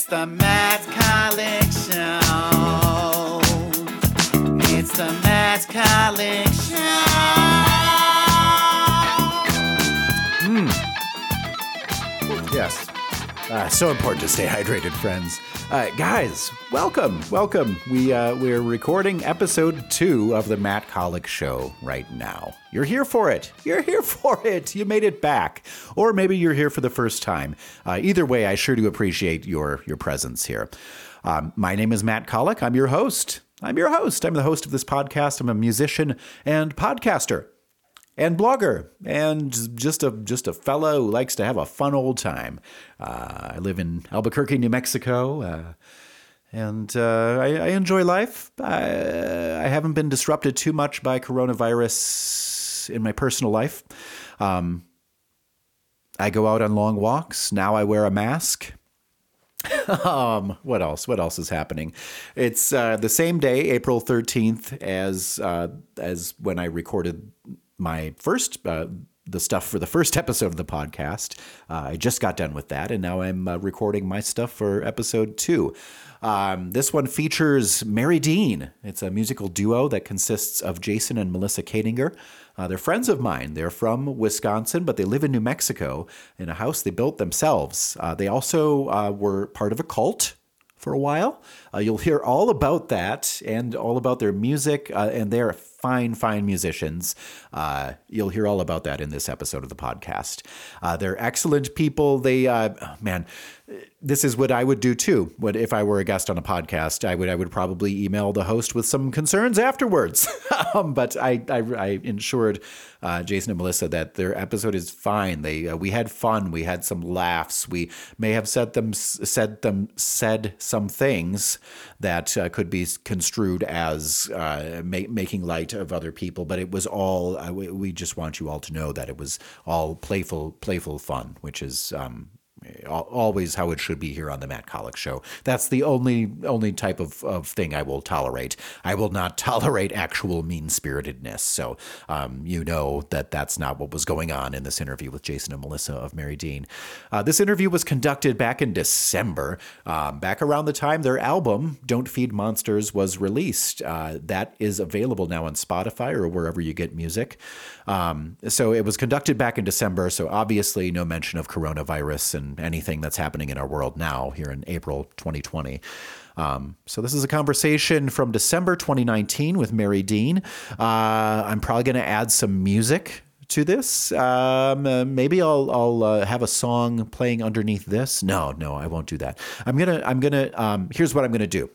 It's the Matt Kollock Show. It's the Matt Kollock Show. Uh, so important to stay hydrated, friends. Uh, guys, welcome, welcome. We uh, we're recording episode two of the Matt Kollock Show right now. You're here for it. You're here for it. You made it back, or maybe you're here for the first time. Uh, either way, I sure do appreciate your your presence here. Um, my name is Matt Kollock. I'm your host. I'm your host. I'm the host of this podcast. I'm a musician and podcaster and blogger and just a just a fellow who likes to have a fun old time. Uh, I live in Albuquerque, New Mexico, uh, and uh, I, I, enjoy life. I, I, haven't been disrupted too much by coronavirus in my personal life. Um, I go out on long walks. Now I wear a mask. um, what else? What else is happening? It's uh, the same day, April thirteenth, as uh, as when I recorded my first uh, the stuff for the first episode of the podcast. Uh, I just got done with that, and now I'm uh, recording my stuff for episode two. Um, this one features Meri Dean. It's a musical duo that consists of Jason and Melissa Kadinger. Uh, they're friends of mine. They're from Wisconsin, but they live in New Mexico in a house they built themselves. Uh, they also uh, were part of a cult for a while. Uh, you'll hear all about that and all about their music, uh, and they're fine, fine musicians. Uh, you'll hear all about that in this episode of the podcast. Uh, they're excellent people. They, uh, man, this is what I would do too. What if I were a guest on a podcast? I would I would probably email the host with some concerns afterwards. um, but I I, I ensured uh, Jason and Melissa that their episode is fine. They uh, we had fun. We had some laughs. We may have said them said them said some things that uh, could be construed as ma- making light of other people. But it was all we, we, just want you all to know that it was all playful playful fun, which is um, always how it should be here on the Matt Kollock show. That's the only only type of, of thing I will tolerate. I will not tolerate actual mean spiritedness. So um, you know that that's not what was going on in this interview with Jason and Melissa of Meri Dean. Uh, this interview was conducted back in December, um, back around the time their album "Don't Feed Monsters" was released. Uh, that is available now on Spotify or wherever you get music. Um, so it was conducted back in December. So obviously no mention of coronavirus and anything that's happening in our world now here in April 2020. Um, so this is a conversation from December 2019 with Meri Dean. Uh, I'm probably going to add some music to this. Um, uh, maybe I'll I'll uh, have a song playing underneath this. No, no, I won't do that. I'm gonna I'm gonna um, here's what I'm gonna do.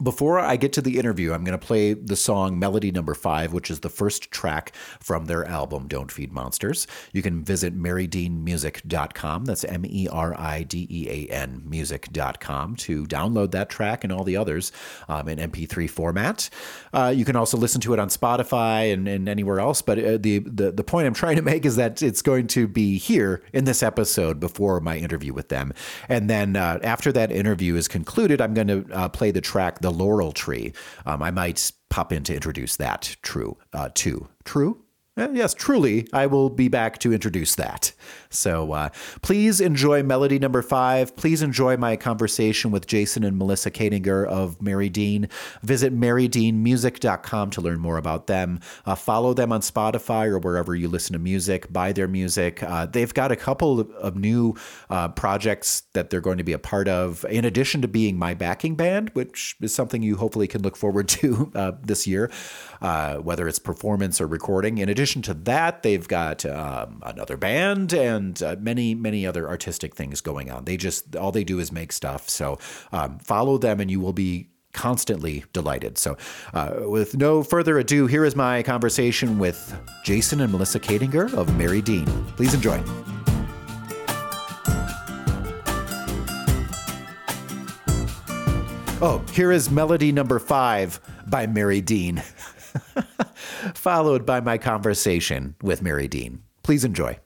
Before I get to the interview, I'm going to play the song Melody Number Five, which is the first track from their album Don't Feed Monsters. You can visit MeriDeanMusic.com. That's M E R I D E A N music.com to download that track and all the others um, in MP3 format. Uh, you can also listen to it on Spotify and, and anywhere else. But uh, the, the, the point I'm trying to make is that it's going to be here in this episode before my interview with them. And then uh, after that interview is concluded, I'm going to uh, play the track the laurel tree. Um, I might pop in to introduce that true uh, too. True? Uh, yes, truly, I will be back to introduce that. So uh, please enjoy melody number five. Please enjoy my conversation with Jason and Melissa Kadinger of Meri Dean. Visit merideanmusic.com to learn more about them. Uh, follow them on Spotify or wherever you listen to music. Buy their music. Uh, they've got a couple of, new uh, projects that they're going to be a part of, in addition to being my backing band, which is something you hopefully can look forward to uh, this year, whether it's performance or recording. In addition to that, they've got um, another band and and uh, many many other artistic things going on. They just all they do is make stuff. So um, follow them, and you will be constantly delighted. So, uh, with no further ado, here is my conversation with Jason and Melissa Kadinger of Meri Dean. Please enjoy. Oh, here is melody number five by Meri Dean, followed by my conversation with Meri Dean. Please enjoy.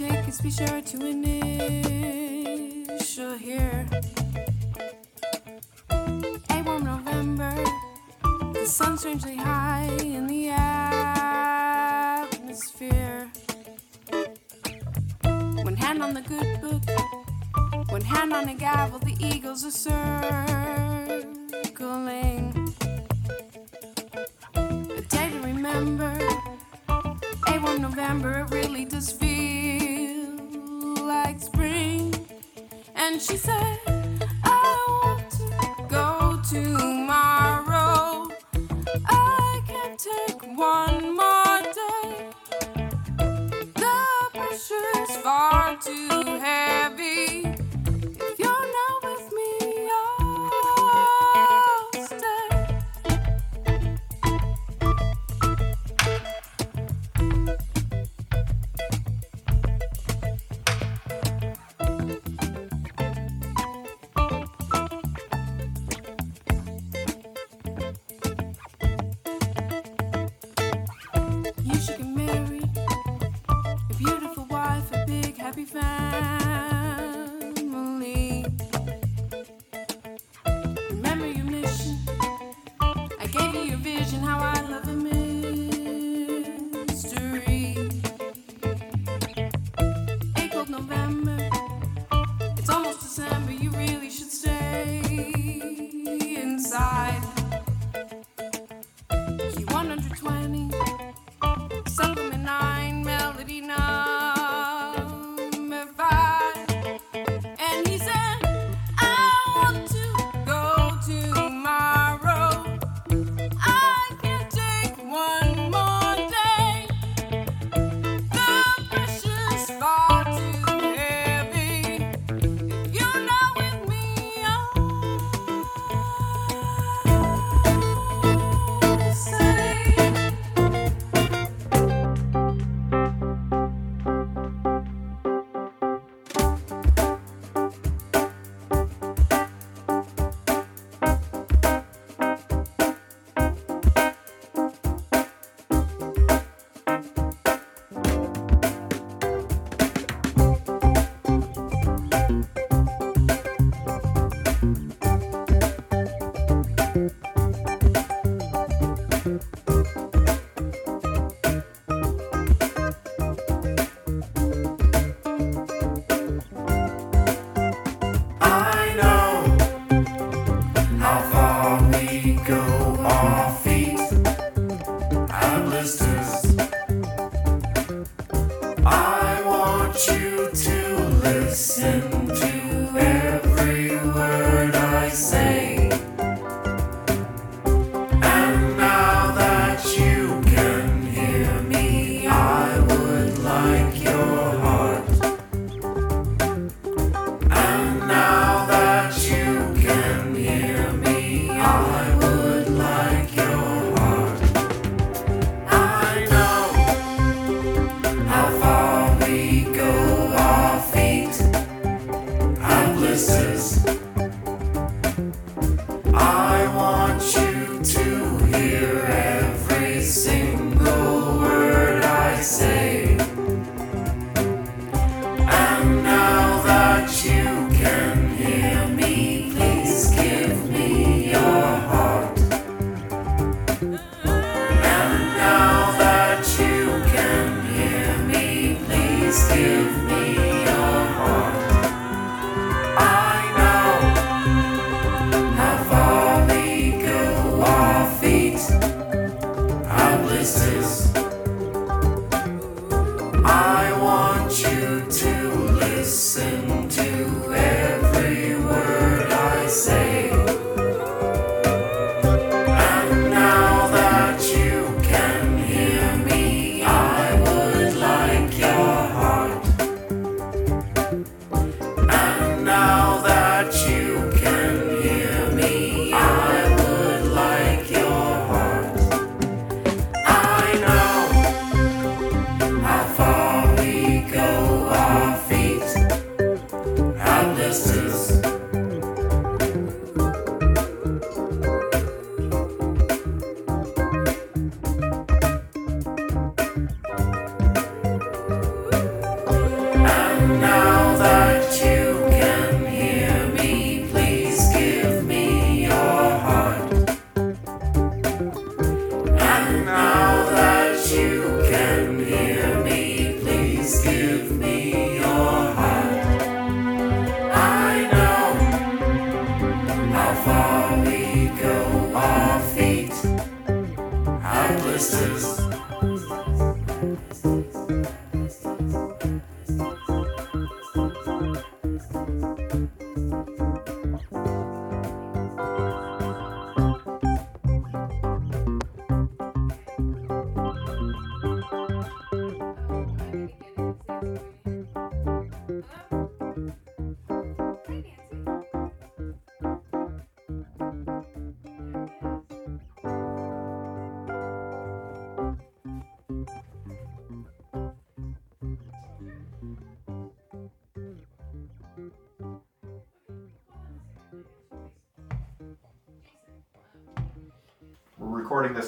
Two tickets, be sure to initial here.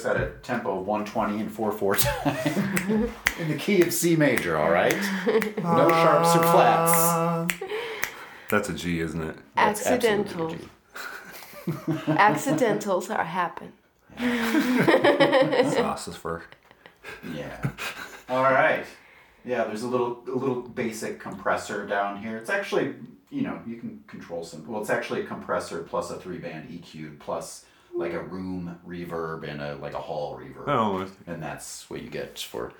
This at a tempo 120 and 4 4 time in the key of C major, all right? No sharps or flats. Uh, that's a G, isn't it? That's Accidental. G. Accidentals are happen. Sauces for. Yeah. All right. Yeah, there's a little a little basic compressor down here. It's actually, you know, you can control some. Well, it's actually a compressor plus a three band EQ plus like a room reverb and a like a hall reverb. Oh, and that's what you get for.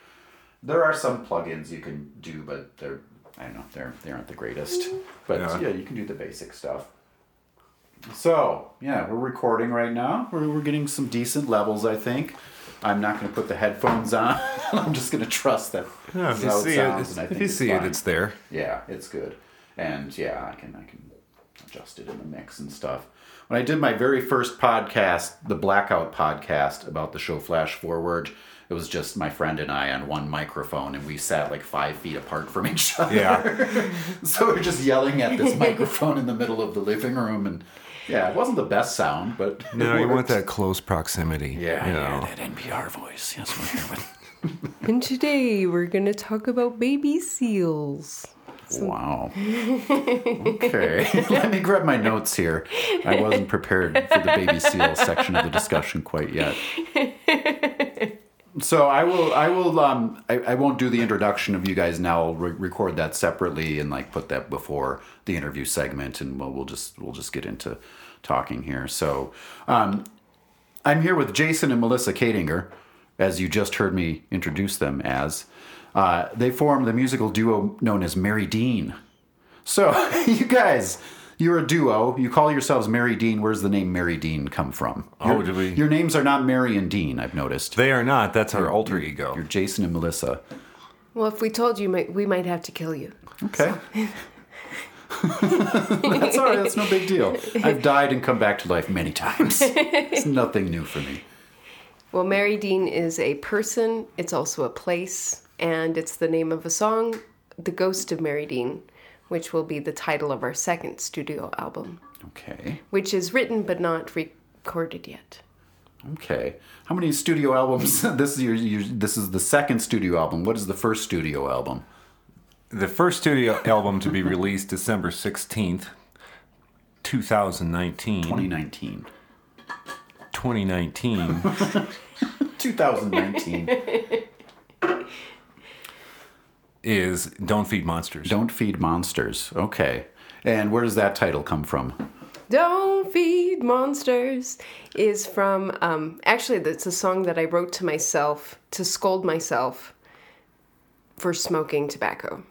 There are some plugins you can do, but they're I don't know they're they aren't the greatest. But Yeah. yeah, you can do the basic stuff. So yeah, we're recording right now. We're we're getting some decent levels, I think. I'm not going to put the headphones on. I'm just going to trust that. yeah, if you see it, sounds, it's, I if you see it, it's there. Yeah, it's good. And yeah, I can I can adjust it in the mix and stuff. When I did my very first podcast, the Blackout podcast about the show Flash Forward, it was just my friend and I on one microphone and we sat like five feet apart from each other. Yeah. so we are just yelling at this microphone in the middle of the living room and yeah, it wasn't the best sound, but it No, you want that close proximity. Yeah, you yeah, that NPR voice. Yes, we're here with And today we're going to talk about baby seals. Wow. Okay. Let me grab my notes here. I wasn't prepared for the baby seal section of the discussion quite yet. So I will. I will. Um. I, I won't do the introduction of you guys now. I'll re- record that separately and like put that before the interview segment, and we'll, we'll just we'll just get into talking here. So, um, I'm here with Jason and Melissa Kadinger, as you just heard me introduce them as. Uh, they form the musical duo known as Meri Dean. So, you guys, you're a duo. You call yourselves Meri Dean. Where's the name Meri Dean come from? Oh, Your- did we- Your names are not Mary and Dean, I've noticed. They are not. That's our alter ego. You're Jason and Melissa. Well, if we told you, we might have to kill you. Okay. That's all right. That's no big deal. I've died and come back to life many times. It's nothing new for me. Well, Meri Dean is a person, it's also a place, and it's the name of a song, The Ghost of Meri Dean, which will be the title of our second studio album, Okay. which is written but not recorded yet. Okay. How many studio albums? this is your, your. This is the second studio album. What is the first studio album? The first studio album to be released December 16th, 2019. 2019. 2019 2019. is Don't Feed Monsters. Don't feed monsters. Okay. And where does that title come from? Don't Feed Monsters is from, um, actually, that's a song that I wrote to myself to scold myself for smoking tobacco.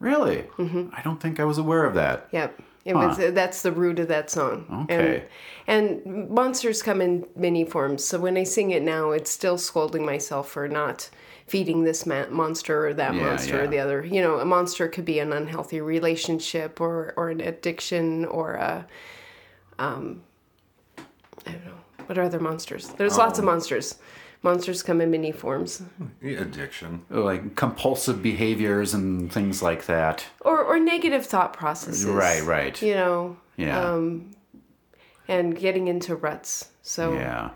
Really? I don't think I was aware of that. Yep. It was that's the root of that song. Okay. And, and monsters come in many forms. So when I sing it now, it's still scolding myself for not feeding this ma- monster or that Yeah, monster yeah. or the other. You know, a monster could be an unhealthy relationship or or an addiction or a um I don't know. What are other monsters? There's lots Oh. of monsters. Monsters come in many forms. Addiction. Like compulsive behaviors and things like that. Or or negative thought processes. Right, right. You know. Yeah. Um and getting into ruts. So yeah.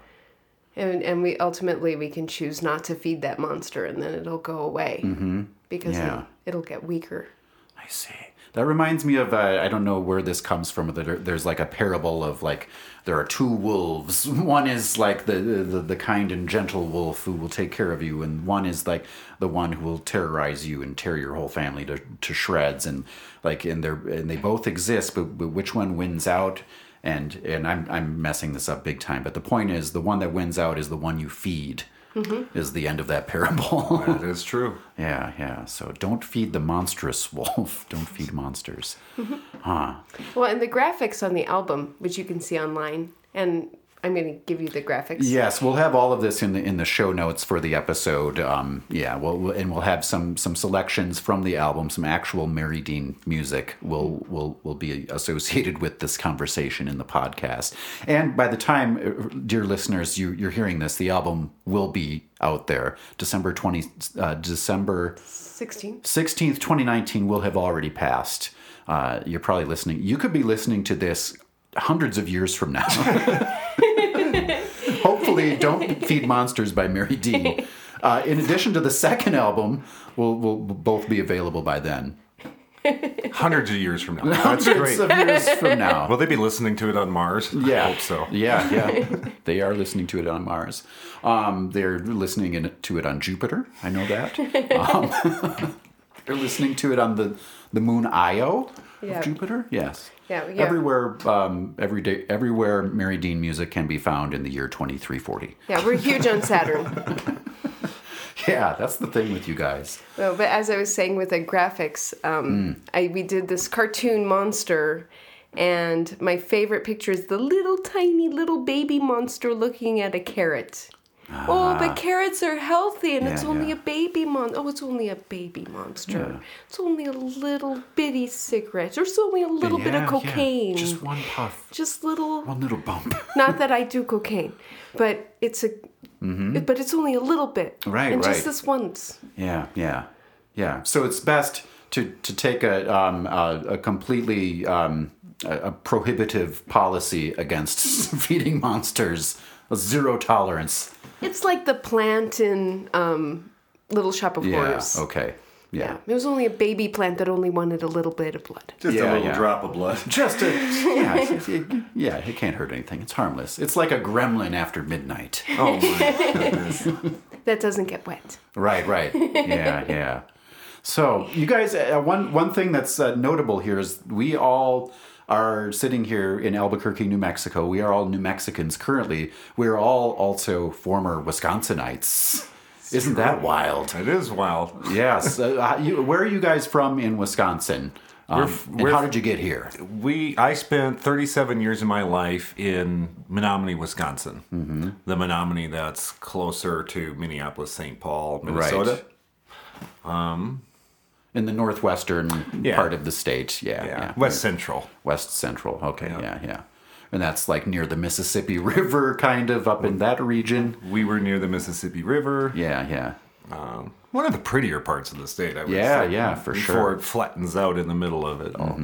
and and we ultimately we can choose not to feed that monster and then it'll go away mm-hmm. because Yeah. it, it'll get weaker I see. That reminds me of uh, I don't know where this comes from. There's like a parable of like there are two wolves. One is like the, the the kind and gentle wolf who will take care of you, and one is like the one who will terrorize you and tear your whole family to, to shreds. And like and they and they both exist, but, but which one wins out? And and I'm I'm messing this up big time. But the point is, the one that wins out is the one you feed. Mm-hmm. is the end of that parable. That is true. yeah, yeah. So don't feed the monstrous wolf. Don't feed monsters. Mm-hmm. Huh. Well, and the graphics on the album, which you can see online, and I'm going to give you the graphics. Yes, we'll have all of this in the in the show notes for the episode. Um, yeah, we'll, and we'll have some some selections from the album, some actual Meri Dean music will will will be associated with this conversation in the podcast. And by the time, uh, dear listeners, you you're hearing this, the album will be out there. December twenty, uh, December 16. 16th, 2019 will have already passed. Uh, you're probably listening. You could be listening to this hundreds of years from now. Hopefully, Don't Feed Monsters by Mary D. Uh, in addition to the second album, will will both be available by then. Hundreds of years from now. That's Hundreds great. of years from now. Will they be listening to it on Mars? Yeah. I hope so. Yeah, yeah. they are listening to it on Mars. Um, they're listening in, to it on Jupiter. I know that. Um, they're listening to it on the, the moon Io Yeah. of Jupiter. Yes. Yeah, yeah. Everywhere, um, every day, everywhere, Meri Dean music can be found in the year 2340. Yeah, we're huge on Saturn. Yeah, that's the thing with you guys. No, but as I was saying with the graphics, um, I we did this cartoon monster, and my favorite picture is the little tiny little baby monster looking at a carrot. Oh, but carrots are healthy, and it's Yeah, only yeah. a baby mon. Oh, it's only a baby monster. Yeah. It's only a little bitty cigarette, or it's only a little bit of cocaine. Just one puff, Just little. one little bump. Not that I do cocaine, but it's a. But it's only a little bit. Mm-hmm. Right, And right. just this once. Yeah, yeah, yeah. So it's best to to take a um, a, a completely um, a, a prohibitive policy against feeding monsters, a zero tolerance. It's like the plant in um, Little Shop of Yeah. Horrors. Okay. Yeah. Yeah. It was only a baby plant that only wanted a little bit of blood. Just Yeah, a little yeah. drop of blood. Just a yeah, it, it- yeah. It can't hurt anything. It's harmless. It's like a gremlin after midnight. Oh my goodness. That doesn't get wet. Right, right. Yeah, yeah. So, you guys, uh, one one thing that's uh, notable here is we all are sitting here in Albuquerque, New Mexico. We are all New Mexicans currently. We're all also former Wisconsinites. Isn't that wild? It is wild. Yes. Uh, you, where are you guys from in Wisconsin? Um, f- and how did you get here? We I spent 37 years of my life in Menomonie, Wisconsin. Mm-hmm. The Menomonie that's closer to Minneapolis, St. Paul, Minnesota. In the northwestern Yeah. part of the state. Yeah. Yeah, yeah. West Central. West Central. Okay. Yeah. Yeah, yeah. And that's like near the Mississippi River, kind of up in that region. We were near the Mississippi River. Yeah, yeah. Um, one of the prettier parts of the state, I would Yeah, say. yeah, for Before sure. Before it flattens out in the middle of it all.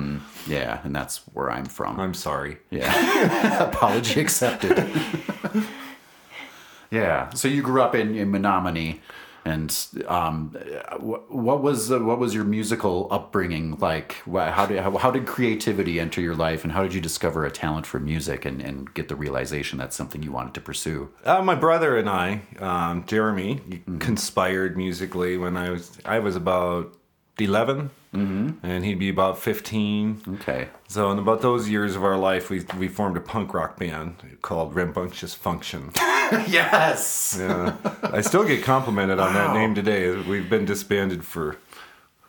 Yeah, and that's where I'm from. I'm sorry. yeah. Apology accepted. yeah. So you grew up in, in Menomonie, and um, wh- what was uh, what was your musical upbringing like? How did how, how did creativity enter your life, and how did you discover a talent for music and, and get the realization that's something you wanted to pursue? Uh, my brother and I, um, Jeremy, Mm-hmm. conspired musically when I was I was about 11, mm-hmm. and he'd be about 15. Okay. So in about those years of our life, we we formed a punk rock band called Rambunctious Function. yes. Yeah, I still get complimented on that name today. We've been disbanded for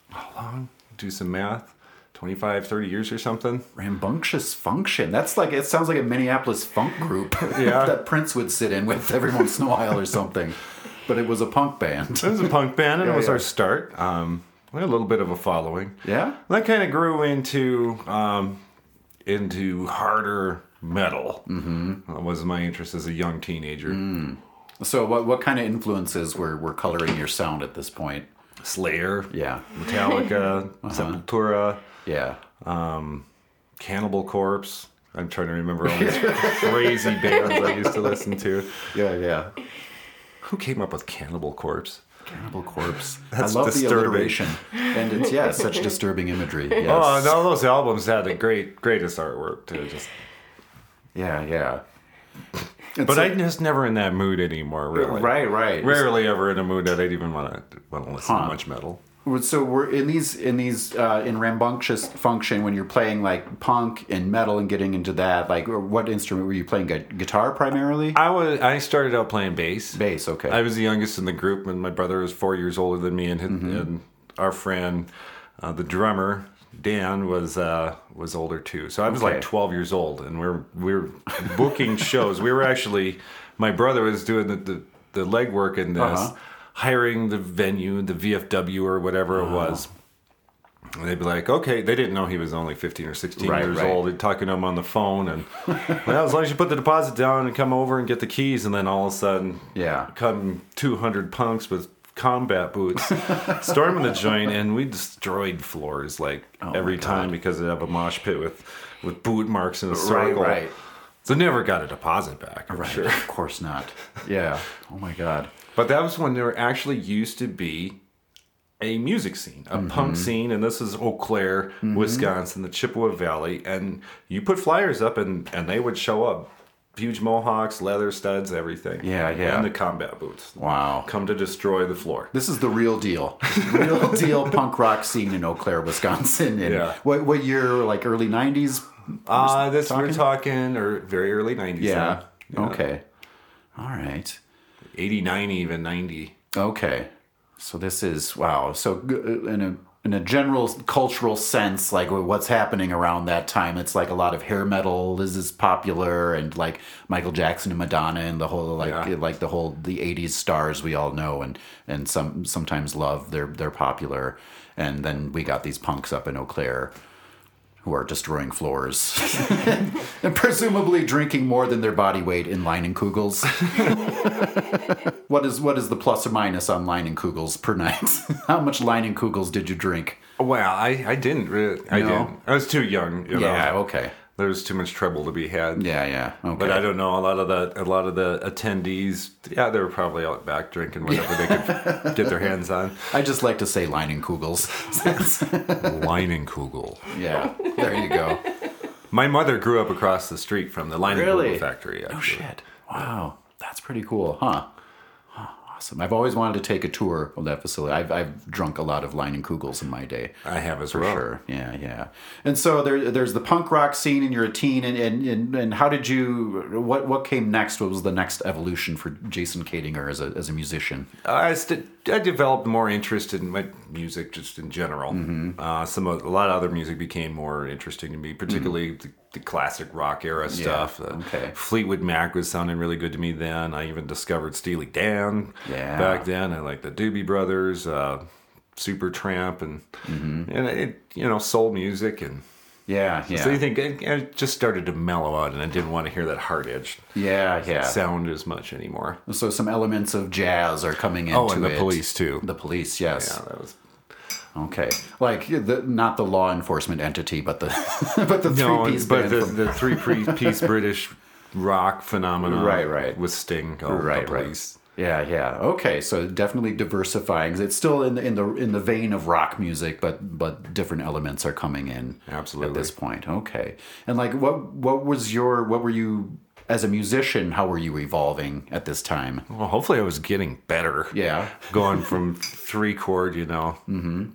how long? Do some math. 25, 30 years or something. Rambunctious function. That's like it sounds like a Minneapolis funk group Yeah. that Prince would sit in with every once in a while or something. But it was a punk band. It was a punk band, and Yeah, it was yeah. our start. Um, a little bit of a following. Yeah. That kind of grew into um, into harder metal. Mm-hmm. That was my interest as a young teenager. So what what kind of influences were, were coloring your sound at this point? Slayer, Yeah. Metallica, Uh-huh. Sepultura, Yeah. um, Cannibal Corpse. I'm trying to remember all these crazy bands I used to listen to. Yeah, yeah. Who came up with Cannibal Corpse? Cannibal corpse. That's I love disturbing. the alliteration. And it's yeah, such disturbing imagery. Oh, yes. Oh, and all those albums had the great, greatest artwork too. Just, Yeah, yeah. And but so- I'm just never in that mood anymore. Really, Right, right. Rarely ever in a mood that I'd even want to want to listen Huh. to much metal. So we're in these in these uh, in rambunctious function when you're playing like punk and metal and getting into that. Like, what instrument were you playing? Gu- Guitar primarily. I was. I started out playing bass. Bass. Okay. I was the youngest in the group, and my brother was four years older than me, and, his- Mm-hmm. and our friend, uh, the drummer Dan, was uh, was older too. So I was Okay. like twelve years old, and we are we are booking shows. We were actually, my brother was doing the the, the legwork in this, Uh-huh. Hiring the venue, the VFW or whatever it was. And they'd be like, okay, they didn't know he was only 15 or 16 Right, years right. old. They'd talking to him on the phone, and well, as long as you put the deposit down and come over and get the keys, and then all of a sudden, Yeah. come 200 punks with combat boots storming the joint, and we destroyed floors like Oh every time because they have a mosh pit with with boot marks in a Right, circle. right. So never got a deposit back. I'm Right. sure. Of course not. Yeah. Oh my God. But that was when there actually used to be a music scene, a Mm-hmm. punk scene, and this is Eau Claire, Wisconsin, the Chippewa Valley, and you put flyers up, and and they would show up, huge mohawks, leather studs, everything. Yeah, yeah. and the combat boots. Wow. Come to destroy the floor. This is the real deal. Real deal punk rock scene in Eau Claire, Wisconsin. And Yeah. What what year? Like early '90s. Uh, this talking? we're talking or very early nineties. Yeah. Okay. All right. 89 even 90. Okay. So this is wow. So uh, in a in a general cultural sense, like what's happening around that time, it's like a lot of hair metal is is popular, and like Michael Jackson and Madonna and the whole like Yeah. like the whole the '80s stars we all know and and some sometimes love. They're they're popular, and then we got these punks up in Eau Claire. Who are destroying floors and presumably drinking more than their body weight in Leinenkugels. What is what is the plus or minus on Leinenkugels per night? How much Leinenkugels did you drink? Well, I, I didn't really. I No? didn't. I was too young. You Yeah, know? okay. There was too much trouble to be had. Yeah, yeah. Okay. But I don't know. A lot of the a lot of the attendees, yeah, they were probably out back drinking whatever they could get their hands on. I just like to say Leinenkugels. Leinenkugel. yeah. There you go. My mother grew up across the street from the Leinenkugel Really? factory. Oh shit. Wow. That's pretty cool, huh? Awesome. I've always wanted to take a tour of that facility. I've, I've drunk a lot of Leinenkugels in my day. I have as For well. sure. Yeah, yeah. And so there, there's the punk rock scene, and you're a teen. And, and, and, and how did you? What what came next? What was the next evolution for Jason Kadinger as a as a musician? I, st- I developed more interest in my music just in general. Mm-hmm. Uh, some of, a lot of other music became more interesting to me, particularly the, the classic rock era stuff. Mm-hmm. okay. Fleetwood Mac was sounding really good to me then. I even discovered Steely Dan Yeah. back then. I like the Doobie Brothers, uh, Supertramp, and Mm-hmm. and it you know soul music and. Yeah, yeah. So you think it, it just started to mellow out, and I didn't want to hear that hard edged yeah, yeah. sound as much anymore. So some elements of jazz are coming into it. Oh, and the it. Police, too. The police, yes. Yeah, that was Okay, like the, not the law enforcement entity, but the but the No, three piece but the, from- the three piece British rock phenomenon, Right, right. with Sting, called right, the right. Yeah, yeah. Okay, so definitely diversifying. It's still in the in the in the vein of rock music, but but different elements are coming in. Absolutely. At this point, okay. And like, what what was your what were you as a musician? How were you evolving at this time? Well, hopefully, I was getting better. Yeah. going from three chord, you know, mm-hmm.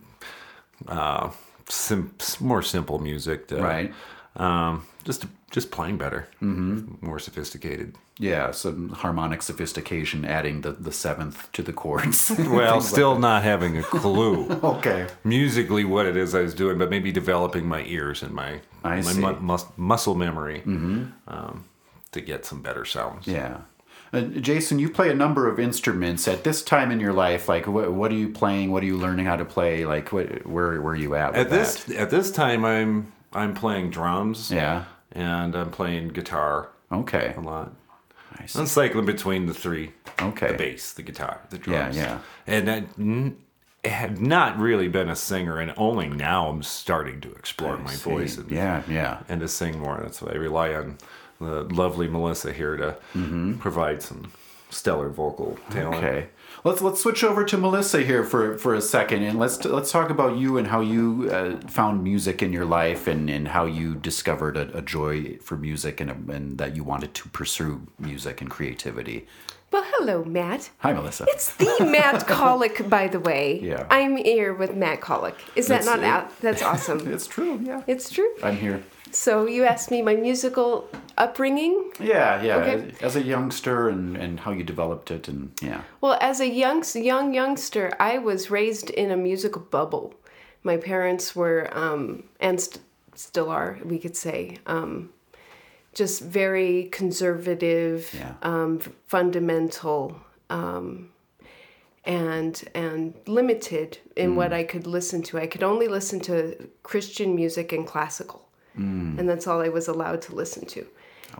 Uh, sim- more simple music, to, Right. Um, just just playing better, mm-hmm. more sophisticated. Yeah, some harmonic sophistication, adding the the seventh to the chords. Well, still not having a clue. okay. musically what it is I was doing, but maybe developing my ears and my I my mu- mus- muscle memory um, to get some better sounds. Yeah. Uh, Jason, you play a number of instruments at this time in your life. Like, what, what are you playing? What are you learning how to play? Like, what, where, where are you at? With At this that? at this time, I'm I'm playing drums. Yeah. and I'm playing guitar Okay. a lot. I see. I'm cycling between the three: Okay. the bass, the guitar, the drums. yeah. yeah. And I n- had not really been a singer, and only now I'm starting to explore my See, voice and, Yeah, yeah. and to sing more. That's why I rely on the lovely Melissa here to Mm-hmm. provide some stellar vocal talent. Okay. Let's let's switch over to Melissa here for, for a second, and let's let's talk about you and how you uh, found music in your life, and, and how you discovered a, a joy for music, and, a, and that you wanted to pursue music and creativity. Well, hello, Matt. Hi, Melissa. It's the Matt Kollock, by the way. Yeah. I'm here with Matt Kollock. Is that That's not it. out? That's awesome. it's true. Yeah. it's true. I'm here. So you asked me my musical upbringing. Yeah, yeah. Okay. As a youngster, and, and how you developed it, and yeah. Well, as a young young youngster, I was raised in a musical bubble. My parents were, um, and st- still are, we could say, um, just very conservative, Yeah. um, fundamental, um, and and limited in what I could listen to. I could only listen to Christian music and classical, Mm. and that's all I was allowed to listen to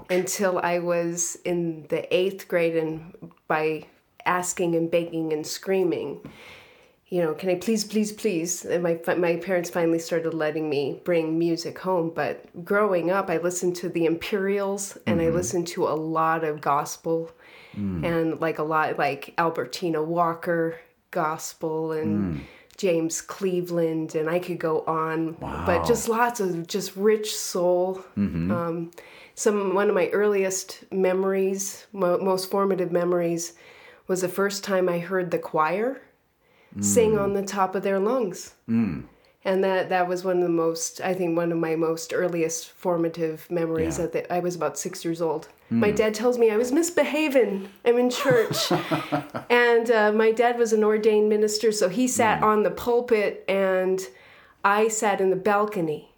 until I was in the eighth grade, and by asking and begging and screaming, you know, can I please, please, please? And my my parents finally started letting me bring music home. But growing up, I listened to the Imperials, and I mm-hmm. listened to a lot of gospel, mm. and like a lot like Albertina Walker gospel and. Mm. James Cleveland, and I could go on, but just lots of just rich soul. Mm-hmm. Um, some one of my earliest memories, mo- most formative memories, was the first time I heard the choir mm. sing on the top of their lungs. Mm. And that, that was one of the most, I think, one of my most earliest formative memories. Yeah. At the, I was about six years old. My dad tells me I was misbehaving. I'm in church. and uh, my dad was an ordained minister, so he sat on the pulpit and I sat in the balcony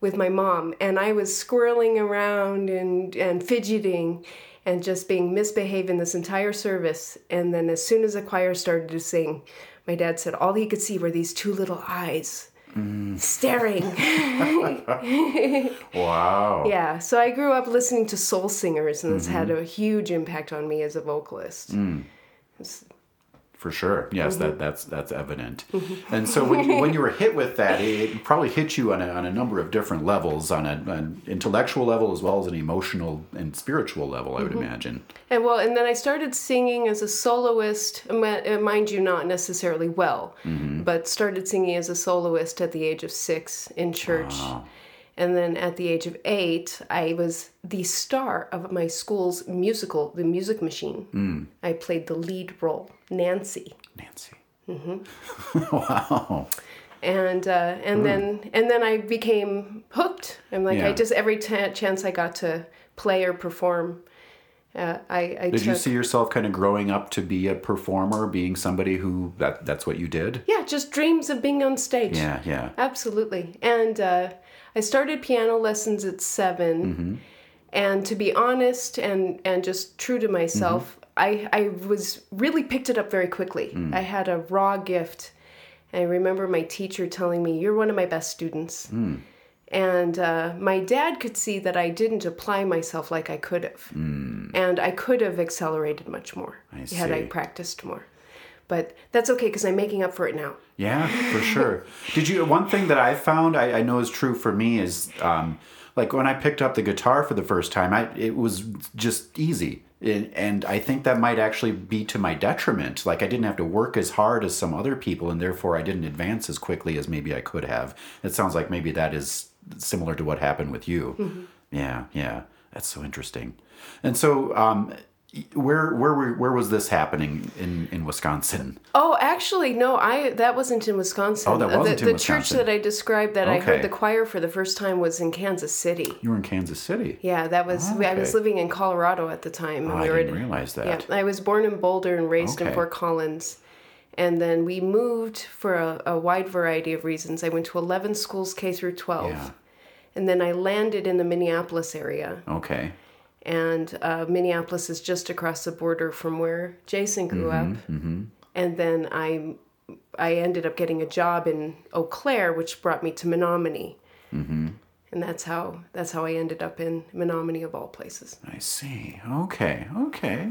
with my mom. And I was squirreling around and, and fidgeting and just being misbehaving this entire service. And then as soon as the choir started to sing, my dad said all he could see were these two little eyes staring. Wow. yeah, so I grew up listening to soul singers, and it's mm-hmm. had a huge impact on me as a vocalist. Mm. It's- For sure. Yes, Mm-hmm. that that's that's evident. And so when you, when you were hit with that, it, probably hit you on a, on a number of different levels, on a, an intellectual level as well as an emotional and spiritual level, I would Mm-hmm. imagine. And well, and then I started singing as a soloist, mind you, not necessarily well, but started singing as a soloist at the age of six in church. And then at the age of eight, I was the star of my school's musical, The Music Machine. I played the lead role, Nancy. Nancy. Mm-hmm. wow. and uh, and then and then I became hooked. I'm like Yeah. I just every ta chance I got to play or perform, uh, I, I Did took. you see yourself kind of growing up to be a performer, being somebody who that that's what you did? yeah, just dreams of being on stage. Yeah, yeah. absolutely. And uh, I started piano lessons at 7 and to be honest and and just true to myself, I I was really picked it up very quickly. I had a raw gift. I remember my teacher telling me, "You're one of my best students." And uh, my dad could see that I didn't apply myself like I could have. And I could have accelerated much more I had I practiced more. But that's okay because I'm making up for it now. Yeah, for sure. Did you? One thing that I found I, I know is true for me is um, like when I picked up the guitar for the first time, I it was just easy, and, and I think that might actually be to my detriment. Like I didn't have to work as hard as some other people, and therefore I didn't advance as quickly as maybe I could have. It sounds like maybe that is similar to what happened with you. Yeah, yeah, that's so interesting. And so, um, where where where was this happening in in Wisconsin? Oh, actually, no. I that wasn't in Wisconsin. Oh, that wasn't the, in the church that I described that I heard the choir for the first time was in Kansas City. You were in Kansas City. Yeah, that was. Oh, I was living in Colorado at the time. and Oh, I we were didn't at- realize that. Yeah, I was born in Boulder and raised in Fort Collins, and then we moved for a, a wide variety of reasons. I went to eleven schools K through twelve, Yeah. and then I landed in the Minneapolis area. Okay. And uh, Minneapolis is just across the border from where Jason grew mm-hmm, up. Mm-hmm. And then I, I ended up getting a job in Eau Claire, which brought me to Menomonie. Mm-hmm. And that's how that's how I ended up in Menomonie of all places. I see. Okay. Okay.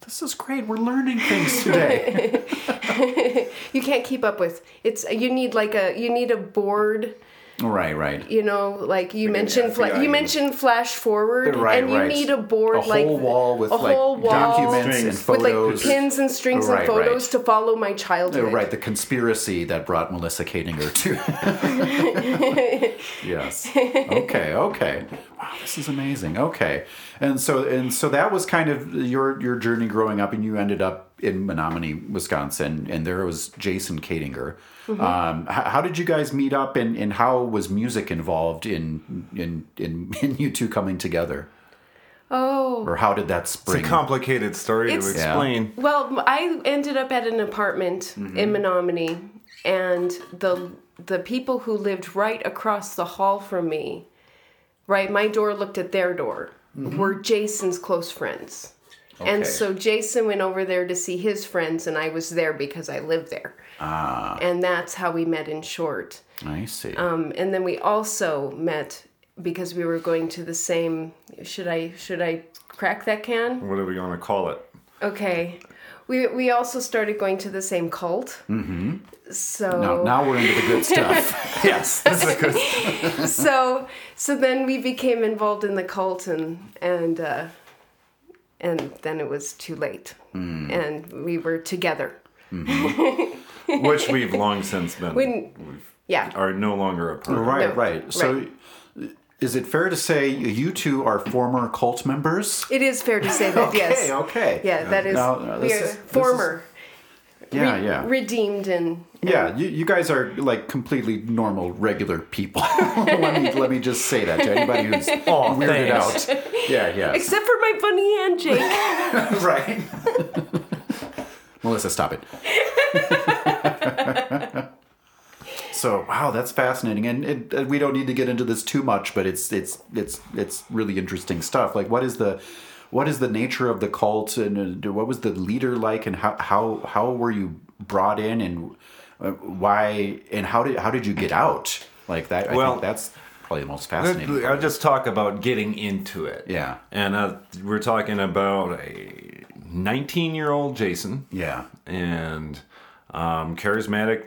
This is great. We're learning things today. You can't keep up with it's. You need like a you need a board Right, right. You know, like you mentioned, fla- FBI. you mentioned flash forward, Right, and you right. need a board like. A like whole wall with a like whole wall documents and Strings. with like pins and strings Right, and photos right. to follow my Uh, childhood. Right, the conspiracy that brought Melissa Kadinger to. yes. Okay. Okay. Wow, this is amazing. Okay, and so and so that was kind of your your journey growing up, and you ended up in Menomonie, Wisconsin, and there was Jason Kadinger. Um, h- how did you guys meet up, and, and how was music involved in in in, in you two coming together, Oh, or how did that spring? It's a complicated story It's- to Yeah. explain. Well, I ended up at an apartment Mm-hmm. in Menomonie, and the the people who lived right across the hall from me, right, my door looked at their door, were Jason's close friends. Okay. And so Jason went over there to see his friends, and I was there because I lived there. Ah. And that's how we met in short. I see. Um, and then we also met because we were going to the same. Should I should I crack that can? What are we going to call it? Okay. We we also started going to the same cult. Mm-hmm. So now, now we're into the good stuff. Yes, this is good. so so then we became involved in the cult and and uh, and then it was too late hmm. and we were together. Mm-hmm. Which we've long since been. When yeah. are no longer a part. of. Right, No, right. So, is it fair to say you two are former cult members? It is fair to say that, okay, yes. okay. Yeah, that is Now, now we are is- this is- former Yeah, re- yeah. redeemed and yeah, you, you guys are like completely normal, regular people. let me let me just say that to anybody who's Aw, weirded thanks. out. Yeah, yeah. except for my funny jake right. Melissa, stop it. so wow, that's fascinating, and it, uh, we don't need to get into this too much, but it's it's it's it's really interesting stuff. Like, what is the what is the nature of the cult, and uh, what was the leader like, and how how how were you brought in, and uh, why, and how did how did you get out? Like that. I Well- think that's probably the most fascinating. I'll just talk about getting into it. Yeah. And uh, we're talking about a 19 year old Jason yeah. and um, charismatic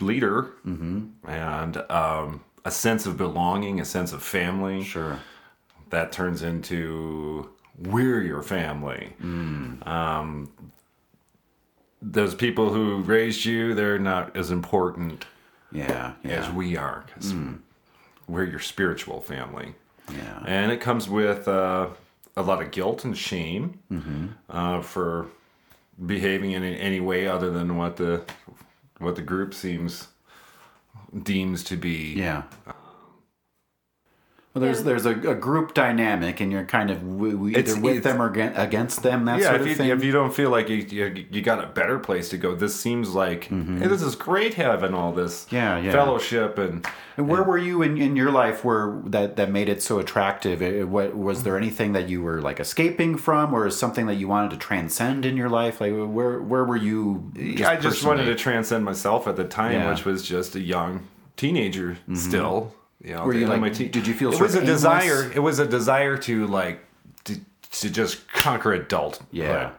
leader Mm-hmm. and um, a sense of belonging, a sense of family. Sure. That turns into we're your family. Mm. Um, those people who raised you, they're not as important Yeah. Yeah. as we are because we're your spiritual family. yeah. And it comes with uh, a lot of guilt and shame uh, for behaving in any way other than what the what the group seems deems to be. Yeah. Well, there's Yeah. there's a, a group dynamic, and you're kind of w- w- either It's- with it's- them or against, against them. That Yeah, sort if of you, thing. if you don't feel like you, you you got a better place to go, this seems like hey, this is great having all this Mm-hmm. Yeah, yeah. fellowship and and where were you in, in your life where that, that made it so attractive? Uh, What was there anything that you were like escaping from, or something that you wanted to transcend in your life? Like where where were you? I just wanted to transcend myself at the time, Yeah. Mm-hmm. which was just a young teenager still. You know, Were you like- my teen- did you feel it sort was of a desire? It was a desire to like to, to just conquer adult. Yeah.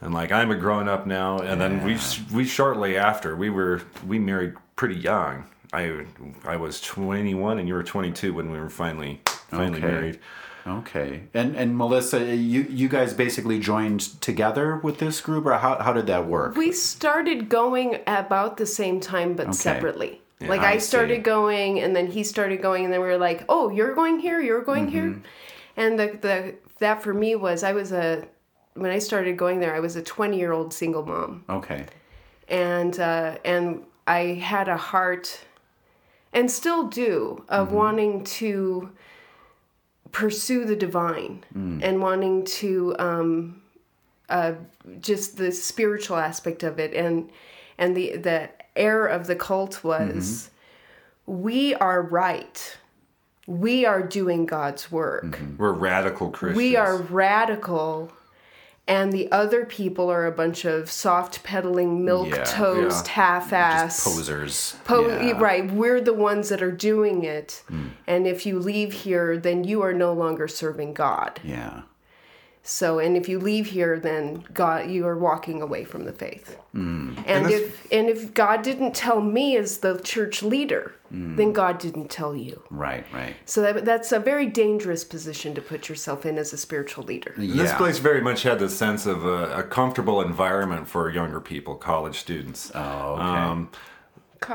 And like I'm a grown up now, and then we we shortly after we were we married pretty young. I I was 21 and you were 22 when we were finally finally Okay. married. Okay, and and Melissa, you you guys basically joined together with this group, or how how did that work? We started going about the same time, but separately. Like I I, see. started going, and then he started going, and then we were like, "Oh, you're going here, you're going here," Mm-hmm. and the the that for me was I was a when I started going there, I was a 20 year old single mom, Okay, and uh, and I had a heart, and still do, of Mm-hmm. wanting to pursue the divine Mm. and wanting to um, uh, just the spiritual aspect of it and and the the air of the cult was mm-hmm. we are right we are doing god's work mm-hmm. We're radical Christians. we are radical and the other people are a bunch of soft pedaling milk Yeah, toast yeah. half-ass posers. Po- Yeah. Right, we're the ones that are doing it. Mm. And if you leave here, then you are no longer serving God. Yeah. So, and if you leave here, then God, you are walking away from the faith. Hmm. And, this- if and if God didn't tell me as the church leader, Hmm. then God didn't tell you. Right, right. So that, that's a very dangerous position to put yourself in as a spiritual leader. And This place very much had the sense of a, a comfortable environment for younger people, college students. Oh, okay. Um,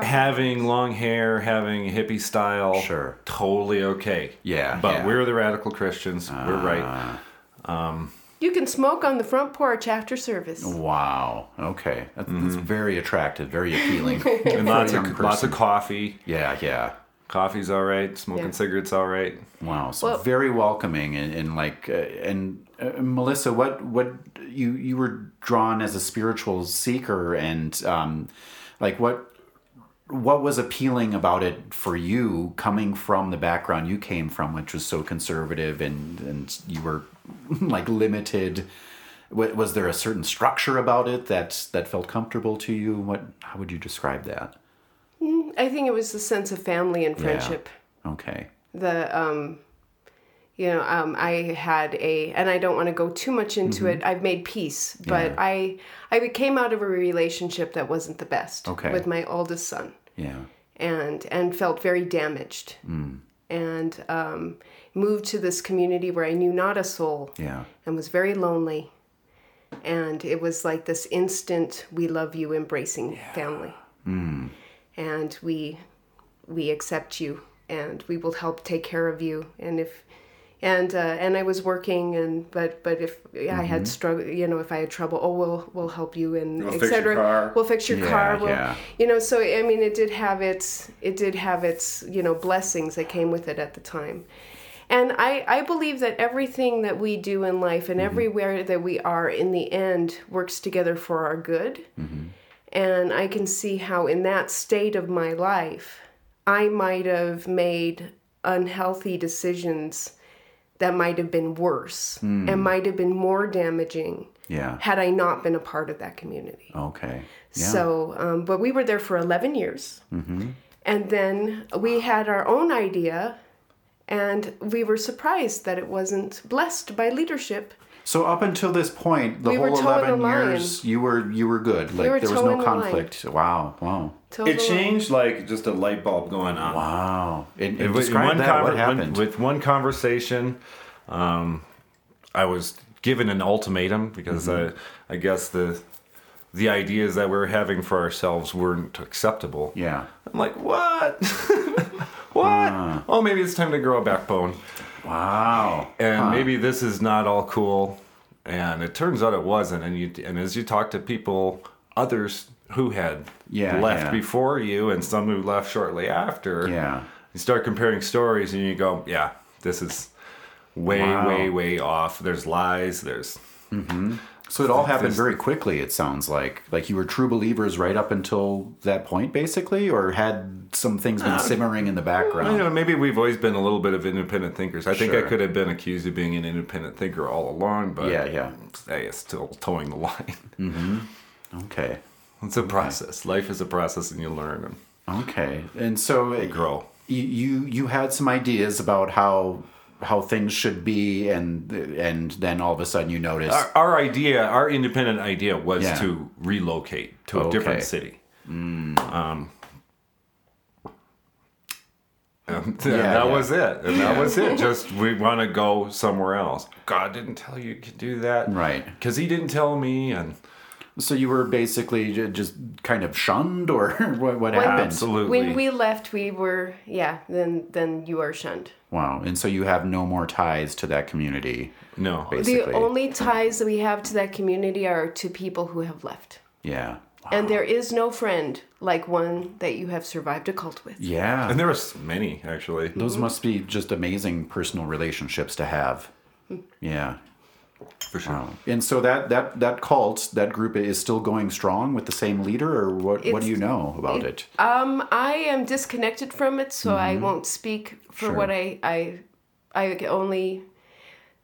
having long hair, having hippie style, Sure. totally okay. Yeah, but yeah. Ah. we're the radical Christians. we're right. You can smoke on the front porch after service. Wow. Okay. That, That's very attractive, very appealing. And lots of lots of coffee. yeah, yeah. Coffee's all right. Smoking Yeah. cigarettes all right. Wow. So Well- very welcoming and, and like uh, and uh, Melissa, what what you you were drawn as a spiritual seeker and um, like what what was appealing about it for you coming from the background you came from which was so conservative and and you were like limited was there a certain structure about it that that felt comfortable to you what how would you describe that I think it was the sense of family and Yeah. friendship. okay The um, you know, um, I had a, and I don't want to go too much into it. I've made peace, but Mm-hmm. Yeah. I I came out of a relationship that wasn't the best Okay. with my oldest son. yeah and and felt very damaged and um, moved to this community where I knew not a soul yeah and was very lonely and it was like this instant we love you embracing family and we we accept you and we will help take care of you and if and uh, and I was working and but but if I had mm-hmm. struggle you know if I had trouble oh we'll we'll help you and We'll fix your etc car. we'll fix your Yeah, car we'll, yeah. you know so I mean it did have its it did have its you know blessings that came with it at the time and I, I believe that everything that we do in life and mm-hmm. everywhere that we are in the end works together for our good. Mm-hmm. And I can see how, in that state of my life, I might have made unhealthy decisions that might have been worse and might have been more damaging yeah had I not been a part of that community. okay yeah So, um, but we were there for 11 years. And then we had our own idea, and we were surprised that it wasn't blessed by leadership. So up until this point, the We whole eleven the years, you were you were good. Like were there was no conflict. Wow, wow, Till It the- changed like just a light bulb going on. wow. And, and With describe one that. conver- what when- happened? with one conversation, um, I was given an ultimatum because Mm-hmm. I, I guess the the ideas that we were having for ourselves weren't acceptable. yeah. I'm like, what? what? Oh, maybe it's time to grow a backbone. Wow. and Huh. maybe this is not all cool and it turns out it wasn't and you and as you talk to people others who had Yeah, left yeah. before you and some who left shortly after Yeah. you start comparing stories and you go yeah this is way Wow. way way off there's lies there's mm-hmm. So it all happened very quickly. It sounds like like you were true believers right up until that point, basically, or had some things been uh, simmering in the background. don't know, maybe we've always been a little bit of independent thinkers. I think I could have been accused of being an independent thinker all along, but Yeah, yeah. hey, it's still towing the line. Mm-hmm. Okay. It's a process. Life is a process, and you learn and Okay. And so grow. you you you had some ideas about how how things should be, and and then all of a sudden you notice. Our, our idea, our independent idea, was Yeah. to relocate to a different city. Um, and Yeah, that yeah. was it. And that was it. Just we want to go somewhere else. God didn't tell you you could do that, Right. Because He didn't tell me, and So you were basically just kind of shunned, or what, what happened? absolutely. When we left, we were yeah. Then then you are shunned. Wow. And so you have no more ties to that community. no, Basically. The only ties that we have to that community are to people who have left. Yeah. And there is no friend like one that you have survived a cult with. Yeah. and there was many actually. Those mm-hmm. must be just amazing personal relationships to have. Hmm. Yeah. For sure. Wow. And so that that that cult, that group is still going strong with the same leader, or what? what do you know about it? Um, I am disconnected from it, so I mm-hmm. won't speak for Sure. what I I I only.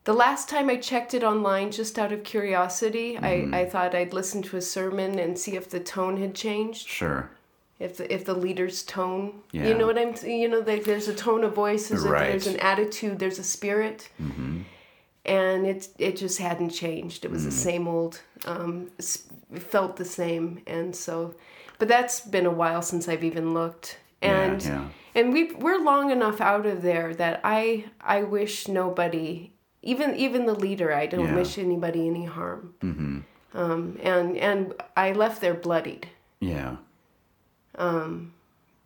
The last time I checked it online, just out of curiosity, I, mm-hmm. I thought I'd listen to a sermon and see if the tone had changed, Sure. if the if the leader's tone. Yeah. You know what I'm. You know, like there's a tone of voice, there's, a, Right. there's an attitude, there's a spirit. Mm-hmm. And it it just hadn't changed. It was the Mm. same old. Um, felt the same, and so, but that's been a while since I've even looked. And yeah. and we we're long enough out of there that I I wish nobody, even even the leader, I don't Yeah. wish anybody any harm. Mm-hmm. Um, and and I left there bloodied, Yeah. Um,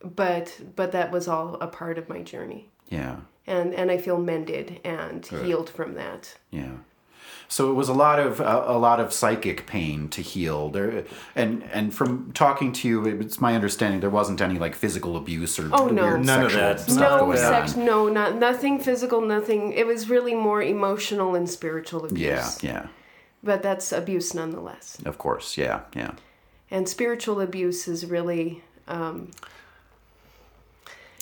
but but that was all a part of my journey. Yeah. And and I feel mended and healed from that. Yeah. So it was a lot of a, a lot of psychic pain to heal. There, and and from talking to you, it's my understanding there wasn't any like physical abuse or Oh, no. None of that. stuff no sex, on. no, not nothing physical, nothing. It was really more emotional and spiritual abuse. Yeah, yeah, But that's abuse nonetheless. of course, yeah, yeah, And spiritual abuse is really um,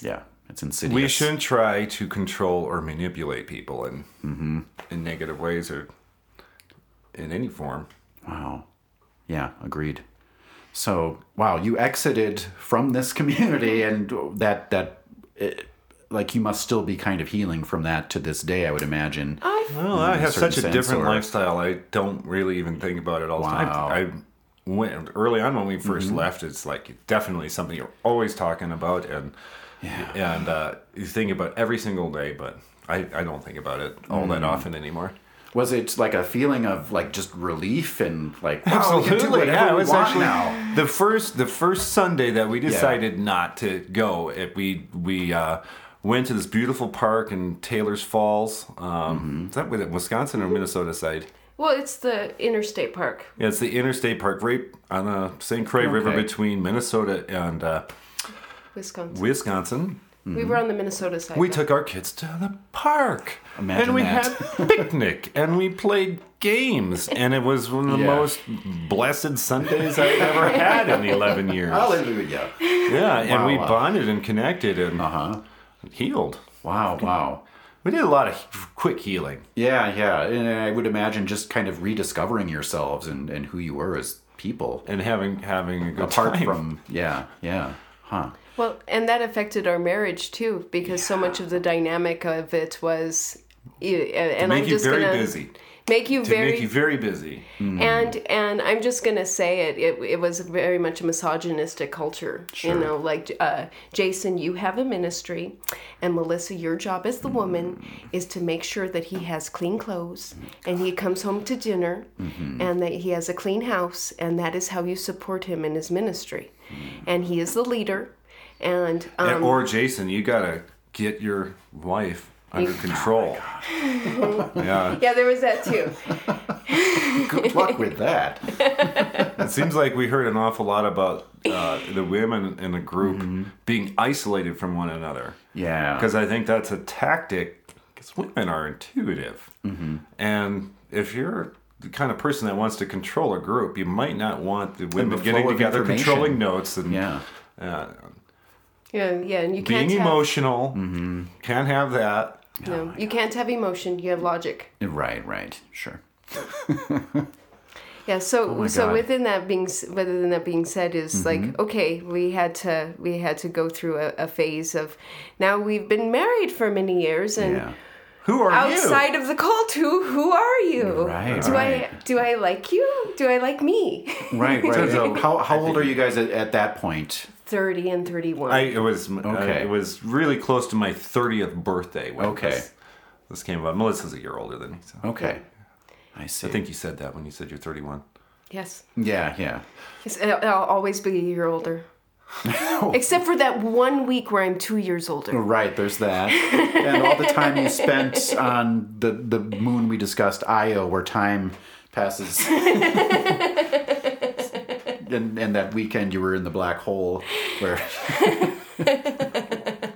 yeah. It's insidious. We shouldn't try to control or manipulate people in Mm-hmm. in negative ways or in any form. Wow. Yeah, agreed. So, wow, you exited from this community, and that that, it, like, you must still be kind of healing from that to this day, I would imagine. I Well, I in a have such a different or- lifestyle. I don't really even think about it all the Wow. time. I went early on when we 1st Mm-hmm. left. It's like definitely something you're always talking about, and Yeah. and uh, you think about it every single day. But I, I don't think about it all Mm. that often anymore. Was it like a feeling of like just relief and like wow, we can do Absolutely, whatever yeah. It was actually now? the first the first Sunday that we decided not to go. It, we we uh, went to this beautiful park in Taylors Falls. Um, Mm-hmm. Is that with Wisconsin or Minnesota side? well, it's the interstate park, Yeah, it's the interstate park right on the St. Croix River between Minnesota and uh, Wisconsin. Wisconsin. We were on the Minnesota side. We though. took our kids to the park. Imagine and we that. had picnic and we played games and it was one of the Yeah. most blessed Sundays I've ever had in the 11 years. Hallelujah. Yeah, and Wow, we wow. bonded and connected and Uh-huh. healed. Wow, wow. We did a lot of quick healing. Yeah, yeah. And I would imagine just kind of rediscovering yourselves and, and who you were as people. and having having a good Apart time. from yeah, yeah. Huh. Well, and that affected our marriage too, because so much of the dynamic of it was, and make I'm you just very gonna busy. make you to very make you very busy. Mm-hmm. and and I'm just gonna say it. It, it was very much a misogynistic culture. Sure. You know, like uh, Jason, you have a ministry, and Melissa, your job as the woman mm-hmm. is to make sure that he has clean clothes and he comes home to dinner, mm-hmm. and that he has a clean house, and that is how you support him in his ministry. And he is the leader, and um, And- or Jason, you gotta get your wife under control. yeah, yeah, there was that too. Good luck with that. it seems like we heard an awful lot about uh, the women in the group being isolated from one another. Yeah. because I think that's a tactic. Because women are intuitive, and if you're the kind of person that wants to control a group, you might not want the women the getting together, controlling notes, and Yeah. uh, Yeah, yeah, and you being can't have, emotional. Mm-hmm. Can't have that. no, you can't have emotion. You have logic. Right, right. Sure. Yeah, so oh my so God. within that being within that being said is like mm-hmm. okay, we had to we had to go through a, a phase of now we've been married for many years and Yeah. Who are outside of the cult who who are you? Right, Do I do I like you? Do I like me? Right, right. Turns out- how how old are you guys at, at that point? 30 and 31. I it was uh, Okay. it was really close to my thirtieth birthday when Okay. this, this came about. Melissa's a year older than me, so Okay. I see. I think you said that when you said you're 31. yes. Yeah, yeah. Yes, I'll I'll always be a year older. Except for that one week where I'm 2 years older. Right, there's that. and all the time you spent on the the moon we discussed, Io, where time passes. and and that weekend you were in the black hole where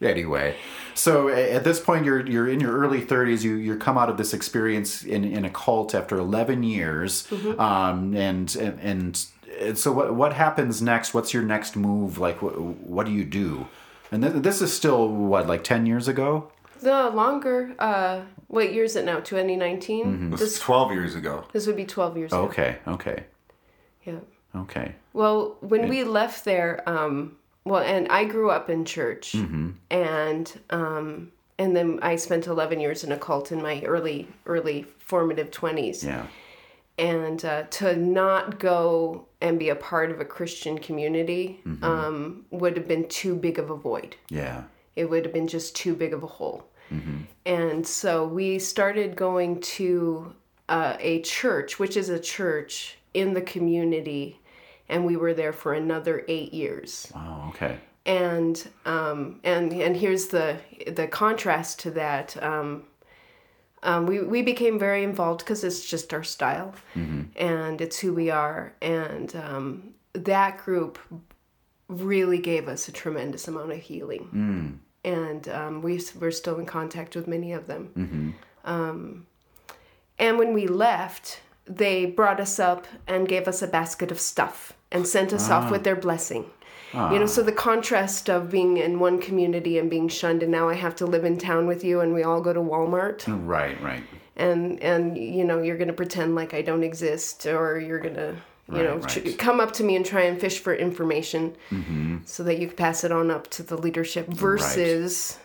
Anyway, so at this point you're you're in your early 30s. You you come out of this experience in, in a cult after 11 years, um, and and and and so what what happens next? What's your next move? Like what what do you do? And th- this is still what like 10 years ago. The longer uh what year is it now? 2019? This This is 12 years ago. this would be 12 years ago. Okay, okay, okay, Well, when we left there, um, well, and I grew up in church, Mm-hmm. and um, and then I spent 11 years in a cult in my early early formative 20s Yeah. and uh, to not go and be a part of a Christian community um, would have been too big of a void. Yeah. It would have been just too big of a hole. Mm-hmm. And so we started going to uh, a church, which is a church in the community, and we were there for another eight years. Oh, okay. and um, and and here's the the contrast to that. Um, um, we we became very involved because it's just our style, and it's who we are, and um, that group really gave us a tremendous amount of healing, and um, we we're still in contact with many of them. Um, and when we left, they brought us up and gave us a basket of stuff and sent us off ah. with their blessing. You know, ah. so the contrast of being in one community and being shunned, and now I have to live in town with you, and we all go to Walmart, Right, right. and and you know you're gonna pretend like I don't exist, or you're gonna you Right, know right. tr- come up to me and try and fish for information, mm-hmm. so that you can pass it on up to the leadership, versus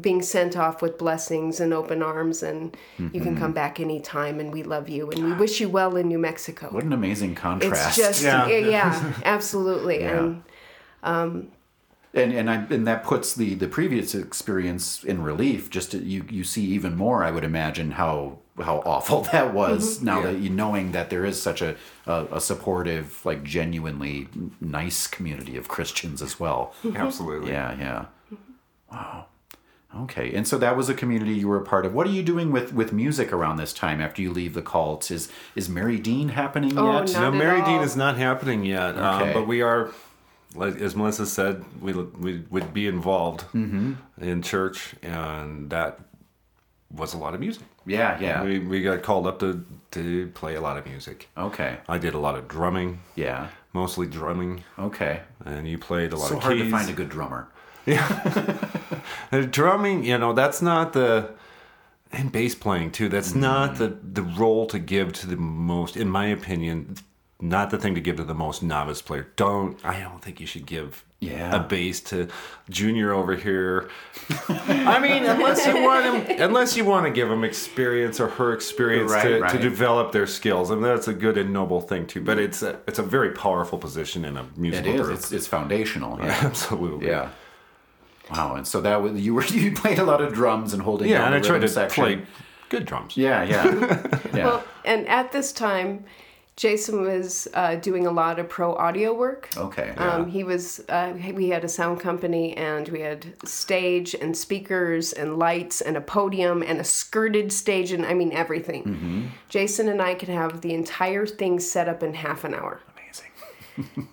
being sent off with blessings and open arms, and you can mm-hmm. come back anytime, and we love you, and we wish you well in New Mexico. What an amazing contrast. It's just Yeah. yeah, yeah absolutely, Yeah. and um, and and I, and that puts the the previous experience in relief. Just to, you you see even more. I would imagine how how awful that was. Mm-hmm. Now that you knowing that there is such a, a a supportive, like genuinely nice community of Christians as well. Absolutely. Yeah, yeah. Mm-hmm. Wow. Okay, and so that was a community you were a part of. What are you doing with with music around this time after you leave the cult? Is is Meri Dean happening Oh, yet? no. No, Not at Meri Dean is not happening yet. Okay. Um, but we are, like as Melissa said, we we would be involved in church, and that was a lot of music. Yeah, yeah. We we got called up to to play a lot of music. Okay. I did a lot of drumming, Yeah. mostly drumming, Okay. and you played a lot So of hard to find a good drummer. Uh, drumming, you know, that's not the and bass playing too. That's not the the role to give to the most, in my opinion, not the thing to give to the most novice player. Don't I don't think you should give Yeah. a bass to Junior over here. I mean, unless you want him, unless you want to give him experience or her experience Right, to, right. to develop their skills, I and that's a good and noble thing too. But it's a it's a very powerful position in a musical is. group. It's, it's foundational. Yeah. Absolutely. yeah. Wow. And so that was you were you played a lot of drums and holding Yeah, down and I tried to section. play good drums. Yeah, yeah, yeah. Well, and at this time, Jason was uh, doing a lot of pro audio work. okay. Um, he was. Uh, we had a sound company, and we had stage and speakers and lights and a podium and a skirted stage, and I mean everything. Mm-hmm. Jason and I could have the entire thing set up in half an hour. Amazing.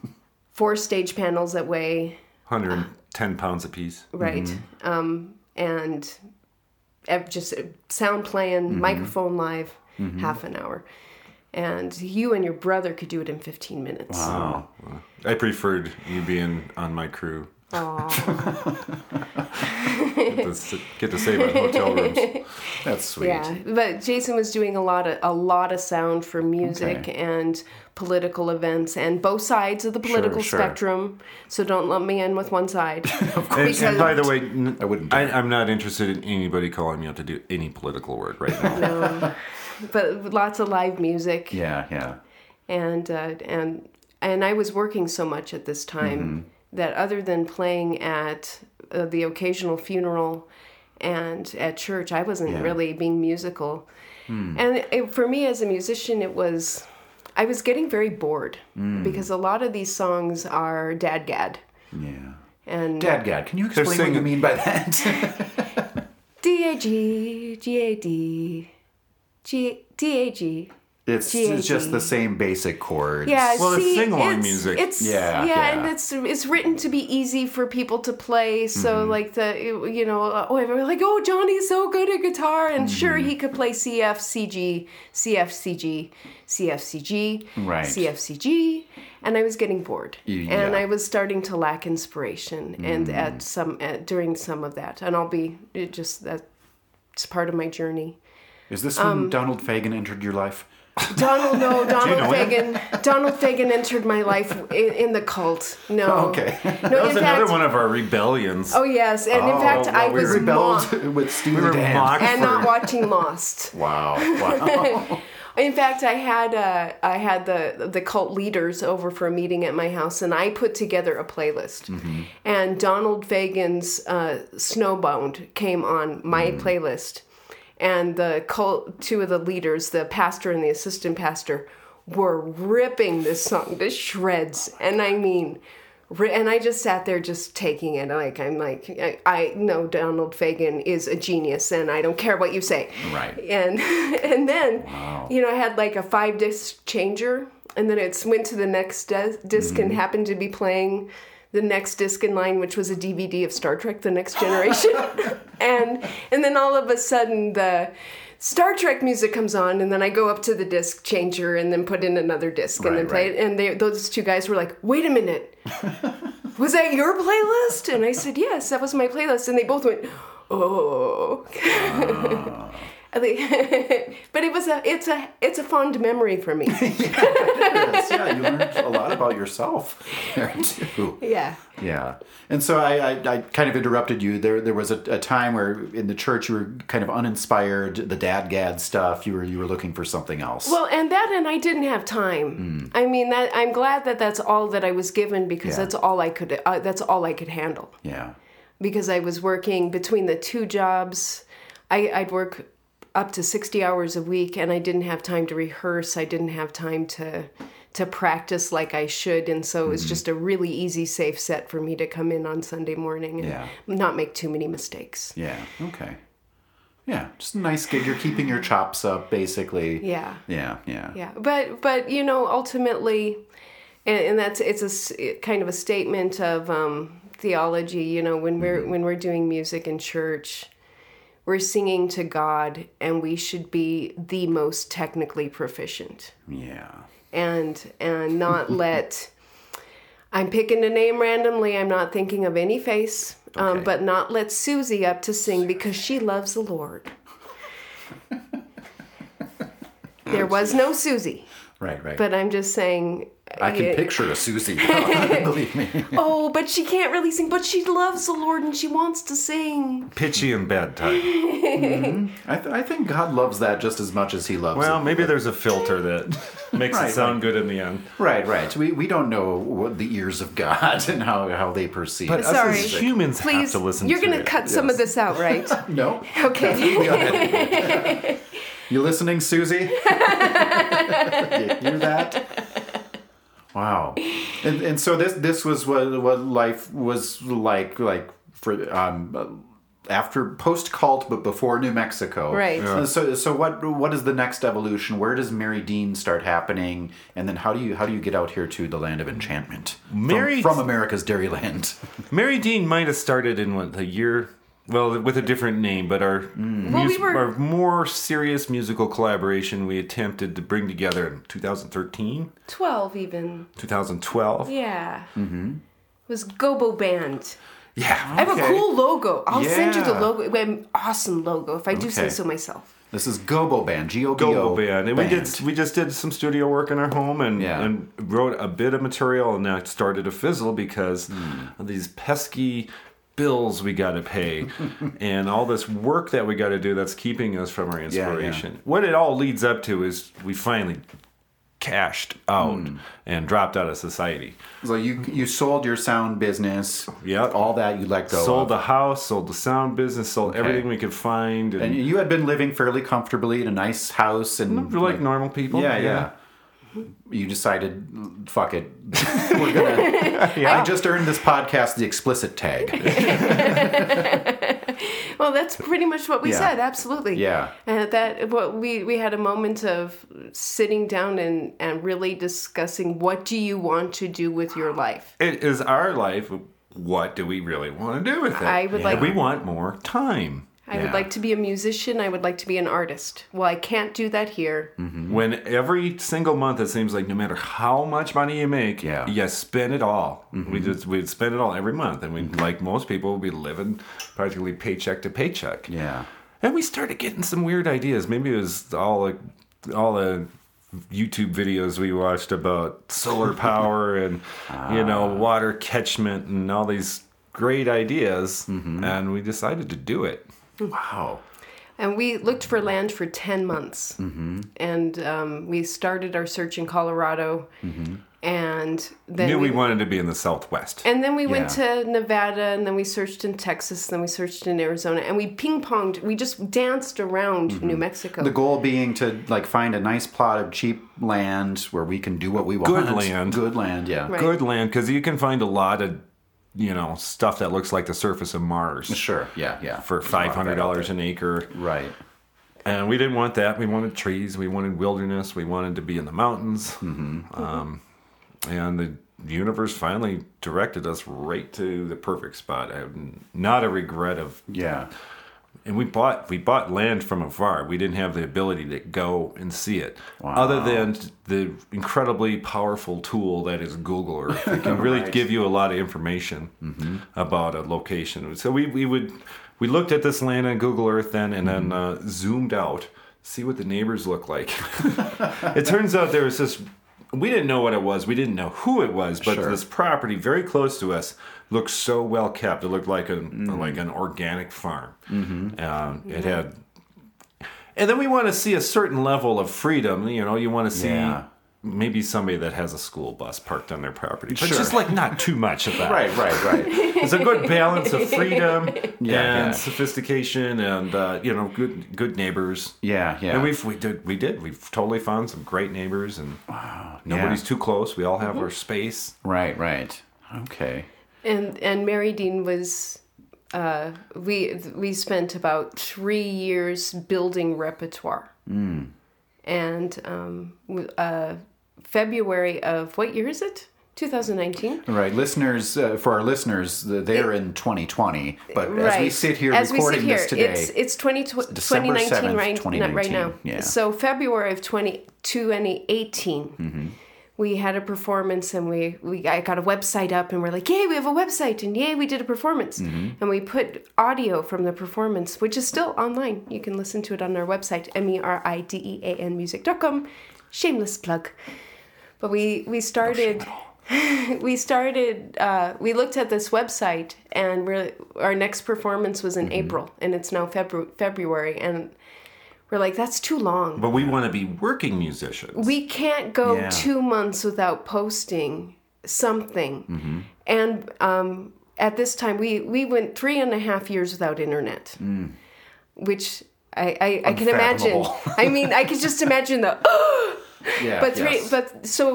Four stage panels that weigh 110 pounds apiece. right, Mm-hmm. um, and just uh, sound playing, Mm-hmm. microphone live, half an hour. And you and your brother could do it in 15 minutes. Wow. I preferred you being on my crew. Get, to, get to save on hotel rooms. That's sweet. Yeah, but Jason was doing a lot of a lot of sound for music Okay. and political events and both sides of the political sure. spectrum. So don't lump me in with one side. Of And, and by the way, n- I wouldn't I, I'm not interested in anybody calling me out to do any political work right now. no, but lots of live music Yeah, yeah. and uh, and and I was working so much at this time Mm-hmm. That other than playing at uh, the occasional funeral and at church, I wasn't Yeah. Really being musical. And it, for me as a musician, it was I was getting very bored Hmm. because a lot of these songs are dadgad. Yeah. and Dad, Gad, can you explain what you mean by that? D A G G A D G D A G. it's, it's just the same basic chords. Yeah, Well, it's sing-along music. It's Yeah, yeah, yeah. and it's it's written to be easy for people to play. So Mm-hmm. like the you know oh everyone like oh Johnny's so good at guitar and sure Mm-hmm. he could play C F C G C F C G C F C G Right. C F C G and I was getting bored Y- and. Mm. I was starting to lack inspiration and at some at, during some of that and I'll be it just that's part of my journey. Is this when Um, Donald Fagen entered your life? Donald, no, Donald know him? Fagen. Donald Fagen entered my life in, in the cult. No. Oh, okay. No, That was another fact, one of our rebellions. Oh yes, and in fact, well, I we was Rebelled mocked with Steely we were Dan. mocked and not watching Lost. Wow. Wow. In fact, I had uh, I had the the cult leaders over for a meeting at my house, and I put together a playlist. And Donald Fagen's uh, "Snowbound" came on my playlist, and the cult two of the leaders, the pastor and the assistant pastor, were ripping this song to shreds. And I mean. And I just sat there, just taking it. Like I'm like, I, I know Donald Fagen is a genius, and I don't care what you say Right. and and then you know I had like a five disc changer, and then it went to the next dis- disk and mm-hmm. happened to be playing the next disc in line, which was a DVD of Star Trek: The Next Generation, and and then all of a sudden the Star Trek music comes on, and then I go up to the disc changer and then put in another disc and then play right. it, and they, those two guys were like, "Wait a minute." was that your playlist? And I said, yes, that was my playlist. And they both went, oh. Ah. They- but it was a, it's a, it's a fond memory for me. Yeah, you learned a lot about yourself there too. yeah. Yeah, and so I, I, I kind of interrupted you. There, there was a, a time where in the church you were kind of uninspired. The dad gad stuff. You were, you were looking for something else. Well, and that, and I didn't have time. I mean, that I'm glad that that's all that I was given because Yeah. that's all I could, uh, that's all I could handle. yeah, because I was working between the two jobs. I, I'd work up to 60 hours a week and I didn't have time to rehearse. I didn't have time to to practice like I should. And so it Mm-hmm. was just a really easy, safe set for me to come in on Sunday morning and Yeah. not make too many mistakes. yeah, okay, yeah. Just a nice gig. You're keeping your chops up, basically. Yeah. yeah, yeah. Yeah. But, but you know, ultimately, and, and that's, it's a kind of a statement of um, theology, you know, when we're, when we're doing music in church, we're singing to God and we should be the most technically proficient yeah. And and not let I'm picking a name randomly. I'm not thinking of any face, um, but not let Susie up to sing because she loves the Lord. there was no Susie, Right, right. but I'm just saying. I can picture a Susie. Believe me. Oh, but she can't really sing. But she loves the Lord and she wants to sing. Pitchy and bad type. Mm-hmm. I, th- I think God loves that just as much as He loves. Well, it. maybe there's a filter that makes Right, it sound good in the end. Right, right. We, we don't know what the ears of God and how, how they perceive. But it. us Sorry. as humans Please, have to listen to. Sorry. you're to gonna it. cut some of this out, right? no. Okay. You listening, Susie? you hear that? Wow. And, and so this this was what what life was like like for um after post cult but before New Mexico. Right. Yeah. So so what what is the next evolution? Where does Meri Dean start happening? And then how do you how do you get out here to the land of enchantment? From- Mary- from, America's Dairyland. Meri Dean might have started in what the year, well, with a different name, but our Well, we were- our more serious musical collaboration we attempted to bring together in 2013, Twelve even. 2012. Yeah. Mm-hmm. It was Gobo Band. Yeah. I have a cool logo. I'll send you the Yeah. logo. An awesome logo, if I do say so myself. This is Gobo Band. G O B O Go band, and we did we just did some studio work in our home and Yeah. and wrote a bit of material, and that started to fizzle because of these pesky bills we got to pay, and all this work that we got to do that's keeping us from our yeah. inspiration. What it all leads up to is we finally cashed out Hmm. and dropped out of society. So you you sold your sound business. Yep. All that you let go. sold of. the house, sold the sound business, sold everything we could find, and, And you had been living fairly comfortably in a nice house and we're like normal people. Yeah, yeah. You decided, fuck it. We're gonna. yeah. I just earned this podcast the explicit tag. Well, that's pretty much what we Yeah. said. Absolutely. Yeah. And that what we we had a moment of sitting down and and really discussing what do you want to do with your life. it is our life. What do we really want to do with it? I would like- We want more time. I would like to be a musician. I would like to be an artist. Well, I can't do that here. Mm-hmm. When every single month it seems like no matter how much money you make, Yeah. you spend it all. We mm-hmm. just we'd spend it all every month, and we mm-hmm. like most people be living practically paycheck to paycheck. Yeah. And we started getting some weird ideas. Maybe it was all like all the YouTube videos we watched about solar power and you know ah. water catchment and all these great ideas, and we decided to do it. Wow. And we looked for land for 10 months. Mm-hmm. And um, we started our search in Colorado. And then Knew we wanted to be in the Southwest. And then we went to Nevada, and then we searched in Texas, then we searched in Arizona, and we ping ponged. We just danced around New Mexico. Mm-hmm. The goal being to like find a nice plot of cheap land where we can do what we want. Good land. Good land, yeah. Right. Good land because you can find a lot of you know stuff that looks like the surface of Mars Sure. Yeah, yeah. for There's a lot five hundred dollars an acre. Right. And we didn't want that. We wanted trees. We wanted wilderness. We wanted to be in the mountains. Um, and the universe finally directed us right to the perfect spot. I have not a regret of. Yeah. And we bought we bought land from afar. We didn't have the ability to go and see it, other than the incredibly powerful tool that is Google Earth. It can really give you a lot of information about a location. So we, we would we looked at this land on Google Earth then, and then uh, zoomed out, see what the neighbors look like. it turns out there was this. We didn't know what it was. We didn't know who it was, but Sure. this property very close to us looked so well kept. It looked like a like an organic farm. Um, it had, and then we want to see a certain level of freedom. You know, you want to see Yeah. maybe somebody that has a school bus parked on their property, but Sure. just like not too much of that. Right, right, right. It's a good balance of freedom Yeah, and yeah. sophistication, and uh, you know, good good neighbors. Yeah, yeah. And we've we did we did we've totally found some great neighbors, and nobody's too close. We all have our space. right, right. Okay. And and Meri Dean was uh, we we spent about three years building repertoire, and um, uh, February of what year is it? 2019. Right, listeners. Uh, for our listeners, they're in 2020, but as we sit here As recording sit here, this today, it's it's 20, tw- December 2019 7th, right, 2019, right now. yeah. So February of 20, 2018, Mm-hmm. We had a performance and we, we I got a website up and we're like, yay, we have a website and yay, we did a performance. Mm-hmm. And we put audio from the performance, which is still online. You can listen to it on our website, E M-E-R-I-D-E-A-N music.com. Shameless plug. But we, we started we started uh, we looked at this website and we're, our next performance was in Mm-hmm. april and it's now Febru- february and we're like that's too long But we want to be working musicians. we can't go Yeah. two months without posting something Mm-hmm. and um, at this time we, we went three and a half years without internet Mm. which I, I, I can imagine i mean i could just imagine the yeah, but three, yes. but so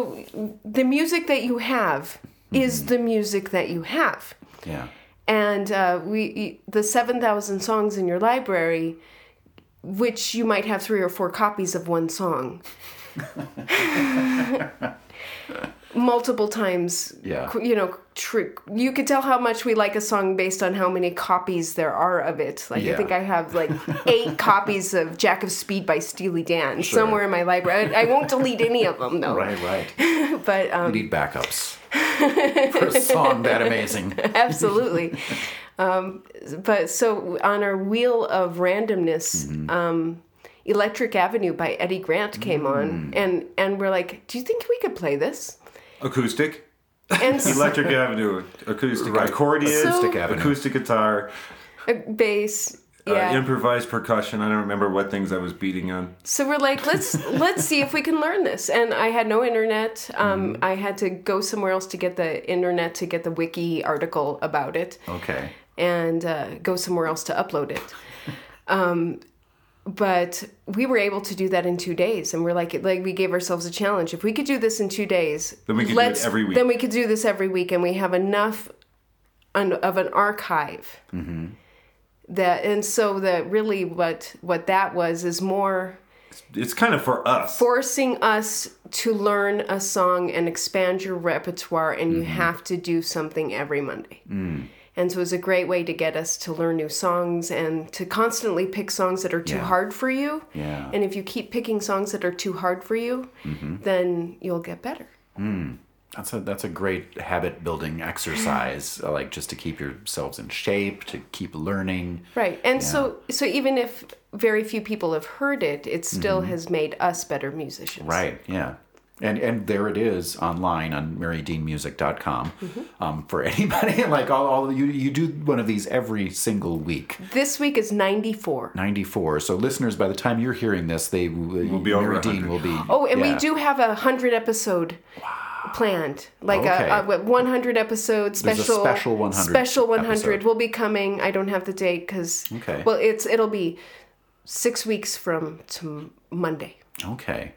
the music that you have is Mm-hmm. the music that you have, yeah, and uh, we the seven thousand songs in your library, which you might have three or four copies of one song. Multiple times, Yeah. you know, tr- you could tell how much we like a song based on how many copies there are of it. Like, Yeah. I think I have like eight copies of Jack of Speed by Steely Dan somewhere in my library. I, I won't delete any of them though. right, right. But um, We need backups for a song that amazing. absolutely um, but so on our wheel of randomness Mm-hmm. um, electric avenue by eddie grant came Mm. on and and we're like do you think we could play this acoustic, and Electric Avenue, acoustic Right. accordion, So- Acoustic Avenue. acoustic guitar, uh, bass uh, improvised percussion. I don't remember what things I was beating on. so we're like let's let's see if we can learn this and i had no internet um, Mm-hmm. i had to go somewhere else to get the internet to get the wiki article about it Okay. And uh, go somewhere else to upload it. Um, but we were able to do that in two days, and we're like, like we gave ourselves a challenge. If we could do this in two days, Then we could do it every week. Then we could do this every week, and we have enough of an archive Mm-hmm. that. And so that really what what that was is more It's kind of for us. forcing us to learn a song and expand your repertoire and Mm-hmm. you have to do something every monday Mm. And so it's a great way to get us to learn new songs and to constantly pick songs that are too Yeah. hard for you Yeah. and if you keep picking songs that are too hard for you Mm-hmm. then you'll get better That's a that's a great habit building exercise, uh, like just to keep yourselves in shape, to keep learning. Right. And so so even if very few people have heard it, it still has made us better musicians. Mm-hmm. Right. Yeah. And and there it is online on merideanmusic.com Mm-hmm. um, for anybody. like all, all you you do one of these every single week. This week is 94. 94. So listeners, by the time you're hearing this, they will be over Meri Dean will be. Oh, and yeah. we do have a 100 episode wow planned. Like Okay. a, a 100 episode There's a special special 100 special 100 episode. will be coming. I don't have the date cuz Okay. well, it's it'll be 6 weeks from to Monday. Okay.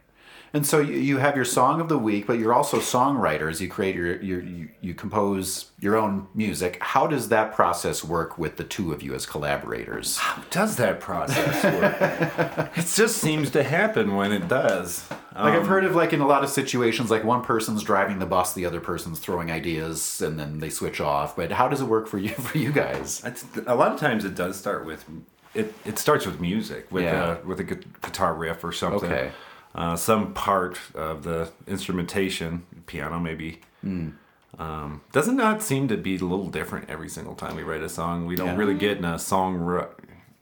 And so you, you have your song of the week, but you're also songwriters. You create your, your you, you compose your own music. How does that process work with the two of you as collaborators? How does that process work? it just seems to happen when it does. Like Um, I've heard of like in a lot of situations, like one person's driving the bus, the other person's throwing ideas, and then they switch off. But how does it work for you for you guys? A lot of times it does start with it. It starts with music, with Yeah. a with a guitar riff or something. Okay. Uh, some part of the instrumentation, piano maybe. Hmm. Um, doesn't not seem to be a little different every single time we write a song? We don't Yeah. really get in a song ru-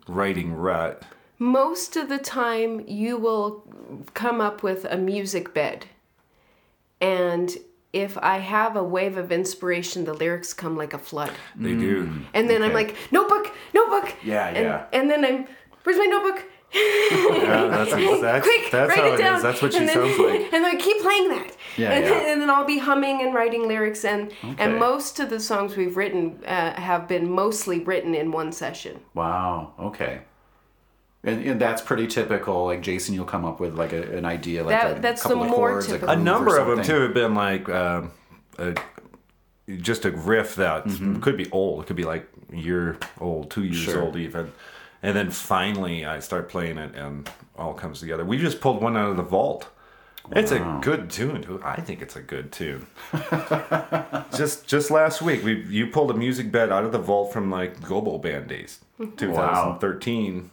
writing rut. Most of the time you will come up with a music bed. And if I have a wave of inspiration, the lyrics come like a flood. They do. And then I'm like, notebook, notebook. Yeah, and, yeah. And then I'm, where's my notebook? Yeah, that's that's, Quick, that's write how it it down. is. That's what she and then, sounds like. And then keep playing that. Yeah, and, yeah. Then, and then I'll be humming and writing lyrics. And Okay. and most of the songs we've written uh, have been mostly written in one session. Wow. Okay. And, and that's pretty typical. Like Jason, you'll come up with like a, an idea, like That- a that's the couple of more chords, a, typical. a groove or number of them too have been like um, a, just a riff that Mm-hmm. could be old. It could be like a year old, two years Sure. old even. And then finally, I start playing it, and all comes together. We just pulled one out of the vault. It's a good tune. I think it's a good tune. just just last week, we you pulled a music bed out of the vault from like Gobo Band days, 2013.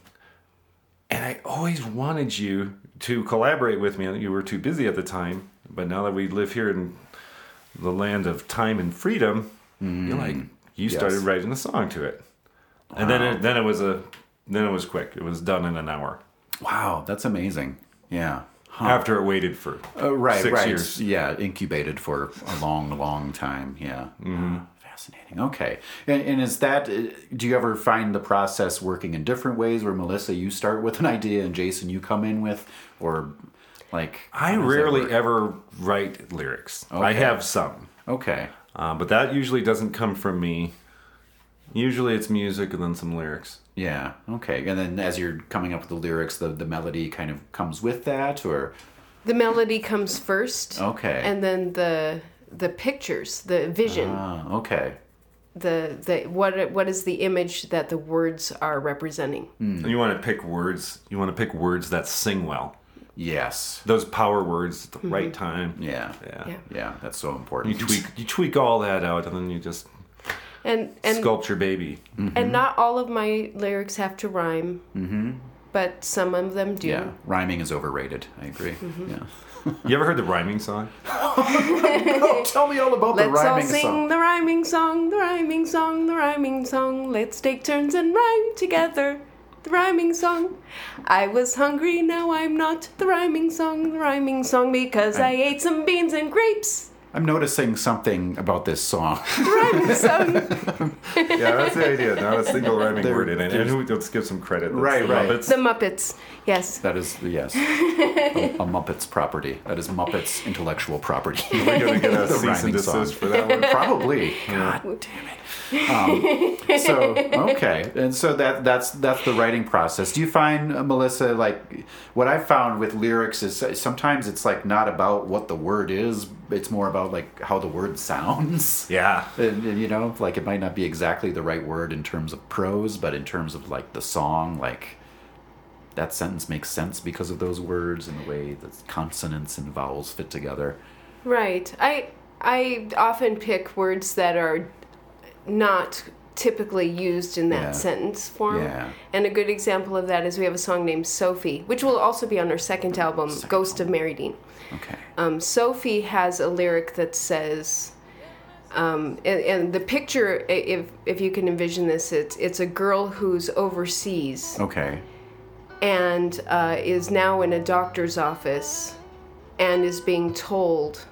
And I always wanted you to collaborate with me. You were too busy at the time, but now that we live here in the land of time and freedom, you're mm. like you started Yes. writing a song to it, and then it, then it was a then it was quick. It was done in an hour Wow, that's amazing. Yeah. Huh. after it waited for Uh, right, six right. years. Yeah, incubated for a long, long time. Yeah. Mm-hmm. Fascinating. Okay. And, and is that, uh, do you ever find the process working in different ways where Melissa, you start with an idea and Jason, you come in with, or like. I how does that rarely ever write lyrics. I have some, Okay. uh, but that usually doesn't come from me. Usually it's music and then some lyrics. Yeah. Okay. And then as you're coming up with the lyrics, the, the melody kind of comes with that, or. The melody comes first. Okay. And then the the pictures, the vision, Ah, okay. the the what what is the image that the words are representing. And you want to pick words. You want to pick words that sing well. Yes. Those power words at the right time. Yeah. Yeah. Yeah. Yeah. That's so important. You tweak. You tweak all that out, and then you just And and sculpt your baby. and not all of my lyrics have to rhyme. Mm-hmm. But some of them do. Yeah. Rhyming is overrated. I agree. Mm-hmm. Yeah. You ever heard the rhyming song? Oh, tell me all about Let's all sing the rhyming song, the rhyming song, the rhyming song. Let's take turns and rhyme together. The rhyming song. I was hungry, now I'm not. The rhyming song, the rhyming song, because I ate some beans and grapes. I'm noticing something about this song. The rhyming song. yeah, that's the idea. Not a single rhyming There- word in it. And who, let's give some credit. That's Right, the right. Muppets. the Muppets. Yes. that is, yes, a, a Muppet's property. That is Muppet's intellectual property. We're gonna get a cease and rhyming song. desist for that one. Probably. God damn it. Um, so okay, and so that that's that's the writing process. Do you find uh, Melissa like what I've found with lyrics is sometimes it's like not about what the word is. It's more about like how the word sounds. Yeah. And, and, you know, like it might not be exactly the right word in terms of prose, but in terms of like the song, like that sentence makes sense because of those words and the way the consonants and vowels fit together. Right. I I often pick words that are not typically used in that Yeah. sentence form. Yeah. And a good example of that is we have a song named Sophie, which will also be on our second album, Ghost of Meri Dean. Okay. Um, Sophie has a lyric that says, um, and, and the picture, if if you can envision this, it's it's a girl who's overseas Okay. and uh, is now in a doctor's office and is being told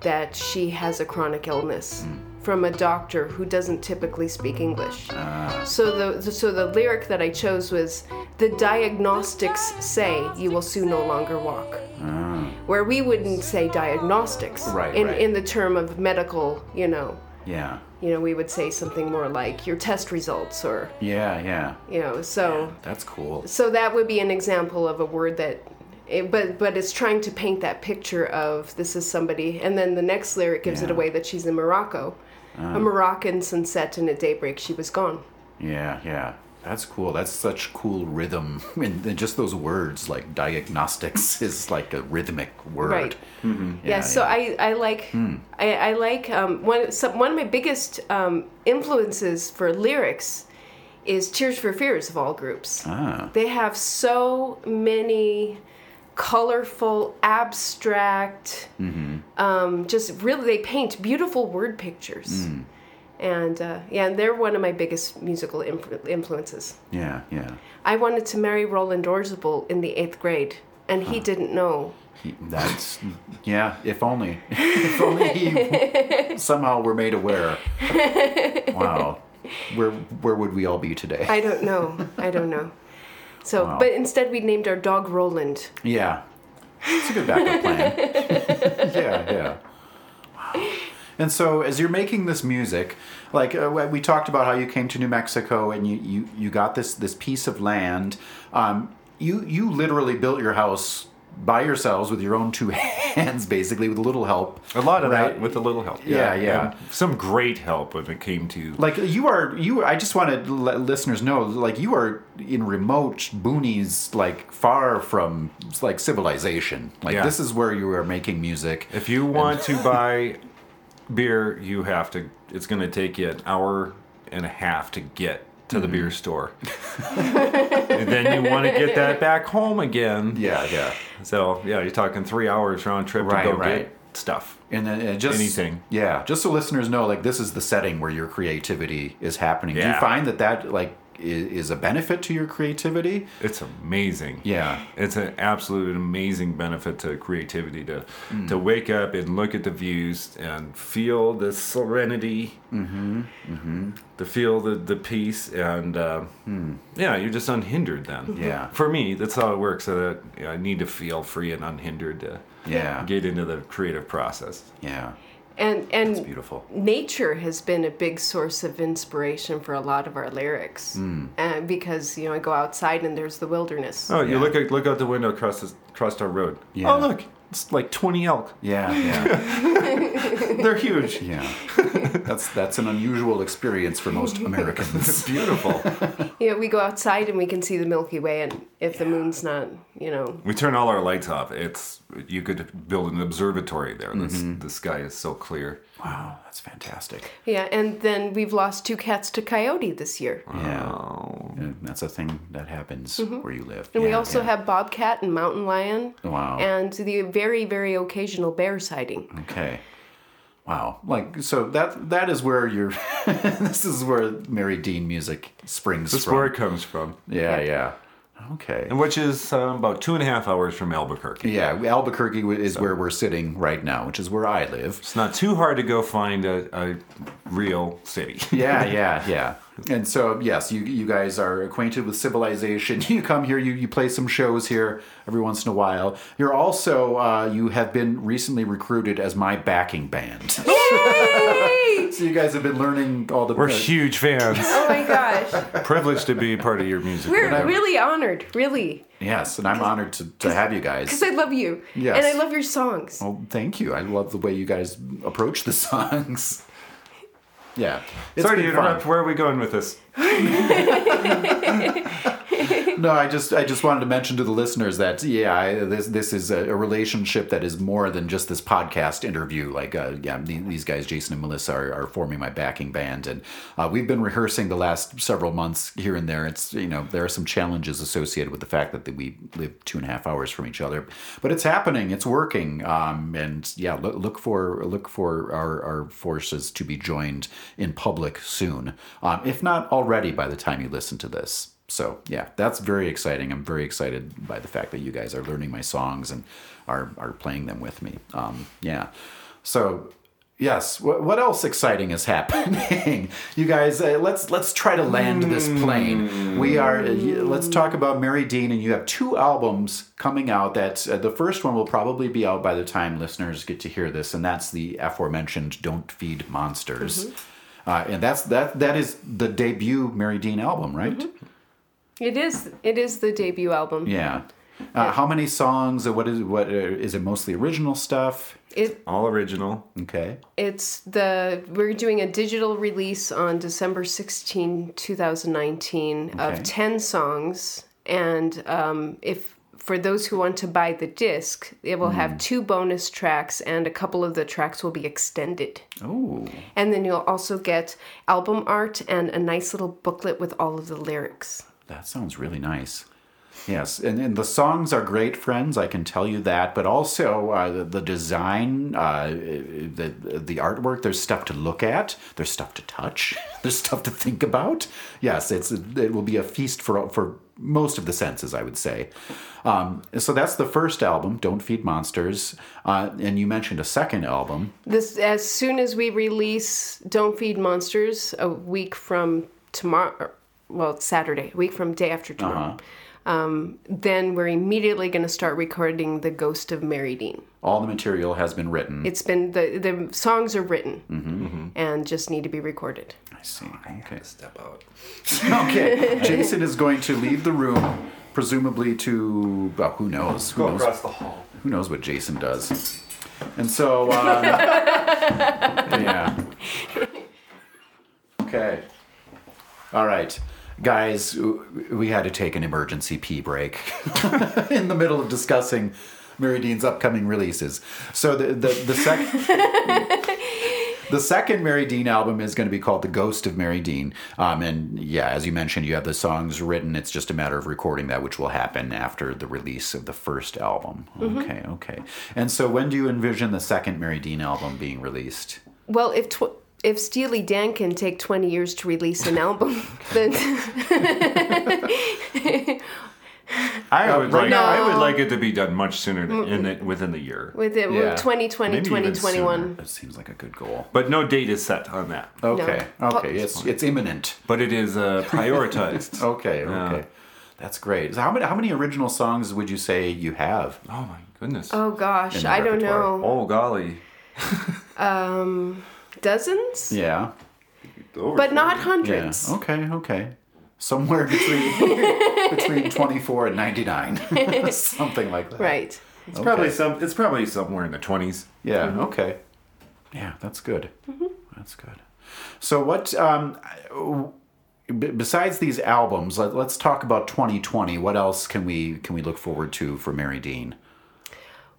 that she has a chronic illness from a doctor who doesn't typically speak English. Ah. So the so the lyric that I chose was the diagnostics say you will soon no longer walk. Ah. Where we wouldn't say diagnostics Right, in right. in the term of medical, you know, Yeah. you know, we would say something more like your test results or Yeah. Yeah. you know, so That's cool. so that would be an example of a word that it, but but it's trying to paint that picture of this is somebody and then the next lyric gives it away that she's in morocco a moroccan sunset and at daybreak she was gone Yeah. Yeah. That's cool. That's such cool rhythm. And and just those words, like diagnostics, is like a rhythmic word. right Mm-hmm. yeah, so yeah. i i like I, I like um, one some, one of my biggest um, influences for lyrics is tears for fears of all groups Ah. they have so many colorful abstract um, just really they paint beautiful word pictures and uh, yeah and they're one of my biggest musical influ- influences Yeah. Yeah. i wanted to marry roland orzabal in the eighth grade and he didn't know He- That's yeah. If only, if only he somehow were made aware. Wow, where where would we all be today? i don't know i don't know so Wow. but instead we named our dog roland Yeah, it's a good backup plan. yeah, yeah. Wow. And so, as you're making this music, like uh, we talked about how you came to New Mexico and you you, you got this this piece of land. Um, you you literally built your house by yourselves with your own two hands, basically, with a little help. A lot of Right. that with a little help. Yeah, yeah. and some great help when it came to Like you are, you. I just want to let listeners know, like you are in remote boonies, like far from like civilization. Like Yeah. this is where you are making music. If you want to buy beer, you have to. It's going to take you an hour and a half to get to the beer mm-hmm. store, and then you want to get that back home again. Yeah, yeah. So yeah, you're talking three hours round trip Right, to go right. get stuff. And then and just Anything. Yeah, just so listeners know, like this is the setting where your creativity is happening. Yeah. Do you find that that like is, is a benefit to your creativity? It's amazing. Yeah. It's an absolute amazing benefit to creativity to Mm. to wake up and look at the views and feel the serenity, mm-hmm. Mm-hmm. to feel the, the peace, and uh, yeah, you're just unhindered then. Yeah. For me, that's how it works. That I need to feel free and unhindered to Yeah. get into the creative process. Yeah, and it's and beautiful. nature has been a big source of inspiration for a lot of our lyrics and because you know i go outside and there's the wilderness Oh, you Yeah. look at look out the window across this, across our road. Oh, yeah. Oh, look, it's like 20 elk. Yeah, yeah, They're huge. yeah. that's that's an unusual experience for most Americans. It's beautiful. Yeah, we go outside and we can see the milky way and if the moon's not you know We turn all our lights off. It's you could build an observatory there. This Mm-hmm. the sky is so clear. wow, that's fantastic. yeah and then we've lost two cats to coyote this year Yeah, Oh, Yeah, that's a thing that happens where you live. and we also yeah. have bobcat and mountain lion Wow. and the very very occasional bear sighting Okay. Wow. Like so that that is where your this is where Meri Dean music springs that's from. where it comes from, Yeah, yeah. Okay. and which is um, about two and a half hours from Albuquerque. Yeah, Albuquerque is where we're sitting right now, which is where I live. It's not too hard to go find a, a real city. Yeah, yeah, yeah. And so, yes, you you guys are acquainted with civilization. You come here, you, you play some shows here every once in a while. You're also uh, you have been recently recruited as my backing band. so you guys have been learning all the. We're uh, huge fans. oh my gosh Privileged to be part of your music. we're video. really honored really Yes, and I'm honored to, to have you guys. because i love you Yes. and i love your songs Well, thank you. I love the way you guys approach the songs. Yeah. It's Sorry to interrupt. fun. Where are we going with this? No, I just I just wanted to mention to the listeners that yeah, I, this this is a, a relationship that is more than just this podcast interview. Like uh, yeah, these guys, Jason and Melissa, are, are forming my backing band, and uh, we've been rehearsing the last several months here and there. It's you know there are some challenges associated with the fact that we live two and a half hours from each other, but it's happening, it's working, um, and yeah, look, look for look for our, our forces to be joined in public soon, um, if not already by the time you listen to this. So yeah, that's very exciting. I'm very excited by the fact that you guys are learning my songs and are are playing them with me. Um, yeah. So yes, what, what else exciting is happening? you guys, uh, let's let's try to land this plane. We are. Uh, let's talk about Meri Dean, and you have two albums coming out. That uh, the first one will probably be out by the time listeners get to hear this, and that's the aforementioned "Don't Feed Monsters." Uh, and that's that. That is the debut Meri Dean album, right? It is. It is the debut album. Yeah. Uh, how many songs? What is what? Uh, is it mostly original stuff? It All original. Okay. it's the we're doing a digital release on December 16, 2019 Okay. of 10 songs and um, if for those who want to buy the disc, it will Hmm. have two bonus tracks and a couple of the tracks will be extended. Oh, And then you'll also get album art and a nice little booklet with all of the lyrics. that sounds really nice. Yes, and, and the songs are great, friends. I can tell you that. But also uh, the, the design, uh, the the artwork. There's stuff to look at. There's stuff to touch. There's stuff to think about. Yes, it's it will be a feast for for most of the senses, I would say. Um, so that's the first album, "Don't Feed Monsters," uh, and you mentioned a second album. This as soon as we release Don't Feed Monsters a week from tomorrow, well, it's Saturday, a week from day after tomorrow. Um, then we're immediately going to start recording the Ghost of Meri Dean. All the material has been written. It's been the the songs are written and just need to be recorded. I see. Okay. Step out. Okay. Jason is going to leave the room, presumably to well, who knows? Who knows? the hall. Who knows what Jason does? And so, um, yeah. Okay. All right. Guys, we had to take an emergency pee break in the middle of discussing Meri Dean's upcoming releases. So the the, the second the second Meri Dean album is going to be called The Ghost of Meri Dean. Um, and yeah, as you mentioned, you have the songs written. It's just a matter of recording that, which will happen after the release of the first album. Okay, okay. And so when do you envision the second Meri Dean album being released? Well, if tw- if Steely Dan can take 20 years to release an album, then I would like. right I would like it to be done much sooner than in the, within the year. with it, Yeah. 2020, Maybe even 2021. That seems like a good goal. But no date is set on that. Okay, No. okay. It's it's imminent. But it is uh, prioritized. Okay, Yeah. okay. That's great. So how many how many original songs would you say you have? Oh my goodness. Oh gosh, In the I don't know. Oh golly. Dozens? Yeah. But not Yeah. hundreds. Okay. Okay. Somewhere between between twenty four and ninety nine, something like that. Right. It's probably some. It's probably somewhere in the twenties. Yeah. Mm-hmm. Okay. Yeah, that's good. That's good. So what? Um, besides these albums, let, let's talk about 2020. What else can we can we look forward to for Meri Dean?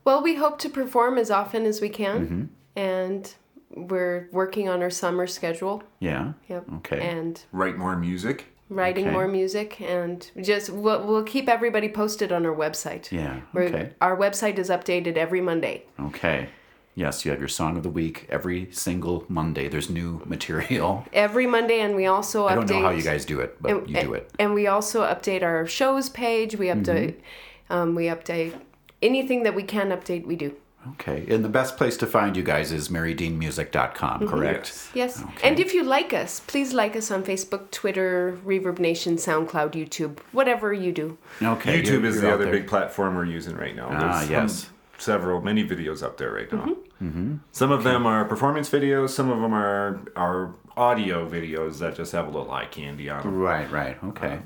Well, we hope to perform as often as we can, Mm-hmm. and we're working on our summer schedule. Yeah. Yep. Okay. And Write more music. writing Okay. more music, and just we'll, we'll keep everybody posted on our website. Yeah, We're- okay. Our website is updated every Monday. Okay. Yes, you have your song of the week every single Monday. There's new material. Every Monday, and we also update. I don't know how you guys do it, but and, you do it. And we also update our shows page. We update. Mm-hmm. Um, we update anything that we can update. We do. Okay. And the best place to find you guys is merideanmusic.com, Mm-hmm. correct? Yes. Yes. And if you like us, please like us on Facebook, Twitter, Reverb Nation, SoundCloud, YouTube, whatever you do. Okay. YouTube you're- is you're the other there. big platform we're using right now. Ah, There's, yes. um, several, many videos up there right now. Mm-hmm. Some of them are performance videos. Some of them are are audio videos that just have a little eye candy on them. Right, right. Okay.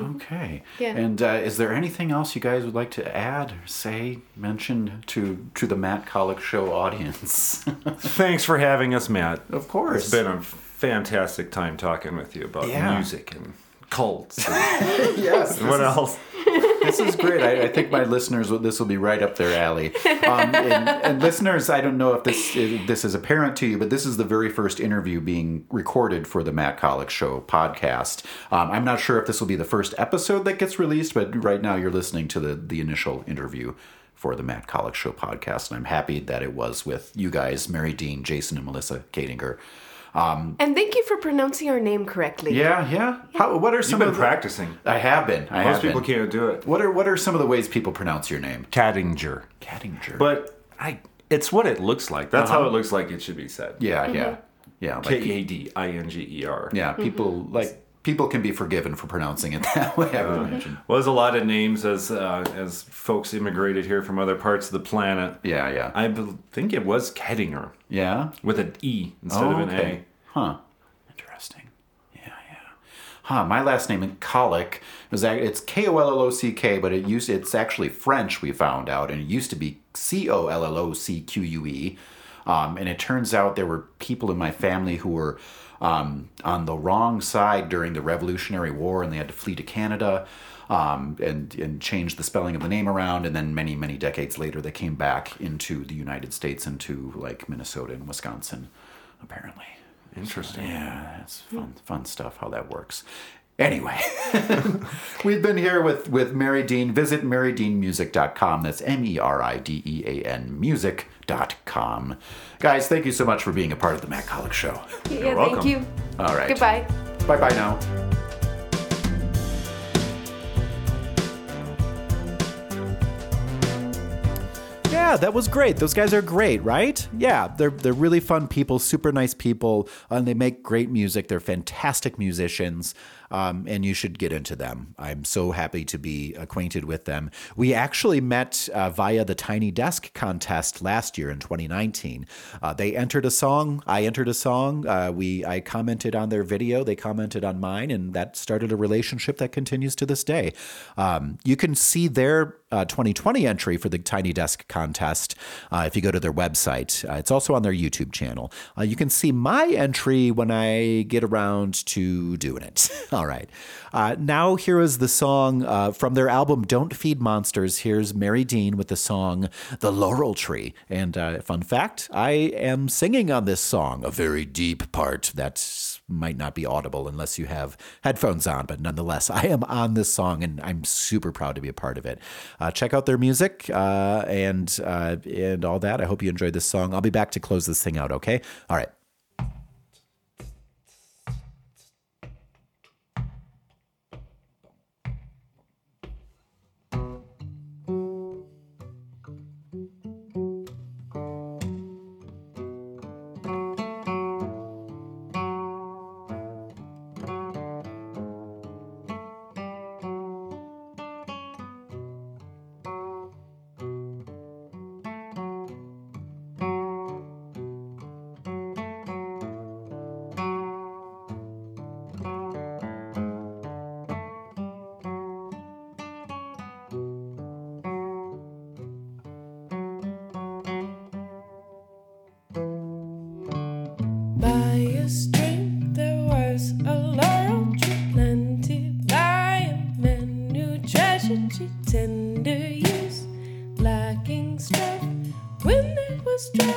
Okay. Yeah. And uh, is there anything else you guys would like to add or say, mention to to the Matt Kollock Show audience? Thanks for having us, Matt. of course. It's been a fantastic time talking with you about Yeah. music and cults. Yes. what else? this is great. I, I think my listeners, will this will be right up their alley. Um, and, and listeners, I don't know if this if this is apparent to you, but this is the very first interview being recorded for the Matt Kollock Show podcast. Um, I'm not sure if this will be the first episode that gets released, but right now you're listening to the the initial interview for the Matt Kollock Show podcast, and I'm happy that it was with you guys, Meri Dean, Jason, and Melissa Kadinger. And thank you for pronouncing our name correctly. Yeah, yeah. How, what are some? You've some been of the- practicing. I have been. I Most have people been. can't do it. What are what are some of the ways people pronounce your name? Cattinger. Cattinger. But I, it's what it looks like. That's uh-huh. how it looks like it should be said. yeah, yeah, mm-hmm. yeah. Like, K A D I N G E R. yeah, people mm-hmm. like people can be forgiven for pronouncing it that way. I would imagine. Well, there's a lot of names as uh, as folks immigrated here from other parts of the planet. Yeah, yeah, I bel- think it was Kettinger yeah. with an E instead Oh, of an okay. Huh. Interesting. Yeah, yeah. Huh. My last name in Kollock was it's K O L L O C K, but it used it's actually French. We found out, and it used to be C O L L O C Q U E. Um, and it turns out there were people in my family who were um, on the wrong side during the Revolutionary War, and they had to flee to Canada. Um, and and change the spelling of the name around, and then many many decades later, they came back into the United States, into like Minnesota and Wisconsin, apparently. Interesting. Yeah, that's fun, fun stuff how that works. Anyway, we've been here with, with Meri Dean. Visit merideanmusic.com. That's M E R I D E A N music.com. Guys, thank you so much for being a part of the Matt Kollock Show. Yeah, welcome. thank you. All right. Goodbye. Bye bye now. Yeah, that was great. Those guys are great, right? Yeah, they're they're really fun people, super nice people, and they make great music. They're fantastic musicians, um, and you should get into them. I'm so happy to be acquainted with them. We actually met uh, via the Tiny Desk contest last year in 2019. Uh, they entered a song. I entered a song. Uh, we I commented on their video. They commented on mine, and that started a relationship that continues to this day. Um, you can see their uh, 2020 entry for the Tiny Desk contest uh, if you go to their website. Uh, it's also on their YouTube channel. Uh, you can see my entry when I get around to doing it. All right. Uh, now, here is the song uh, from their album Don't Feed Monsters. Here's Meri Dean with the song The Laurel Tree. And uh, fun fact I am singing on this song, a very deep part that might not be audible unless you have headphones on, but nonetheless, I am on this song and I'm super proud to be a part of it. Uh, check out their music uh, and uh, and all that. I hope you enjoyed this song. I'll be back to close this thing out. Okay. All right. When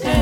laurel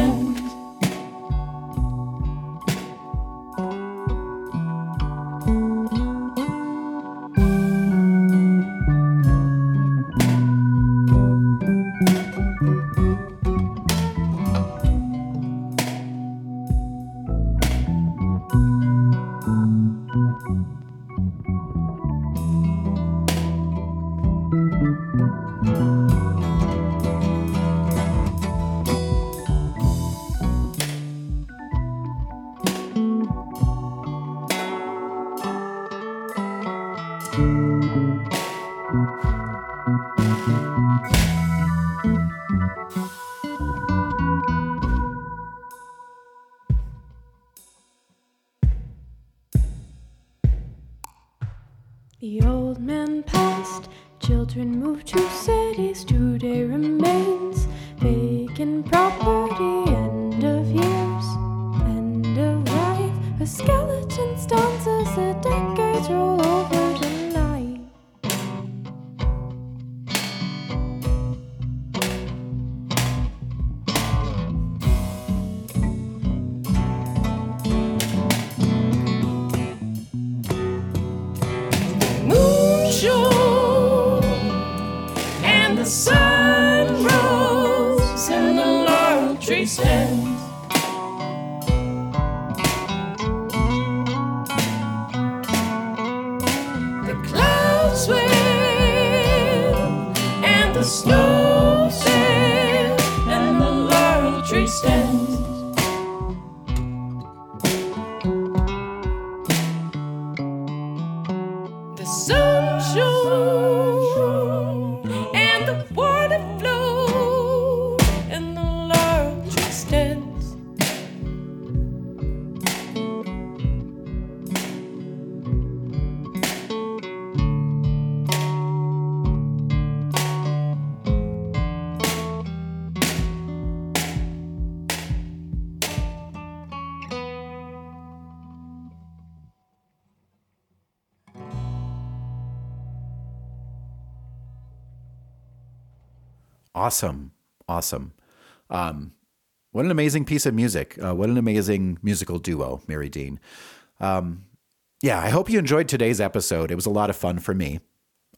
Awesome. Awesome. Um, what an amazing piece of music. Uh, what an amazing musical duo, Meri Dean. Um, yeah, I hope you enjoyed today's episode. It was a lot of fun for me.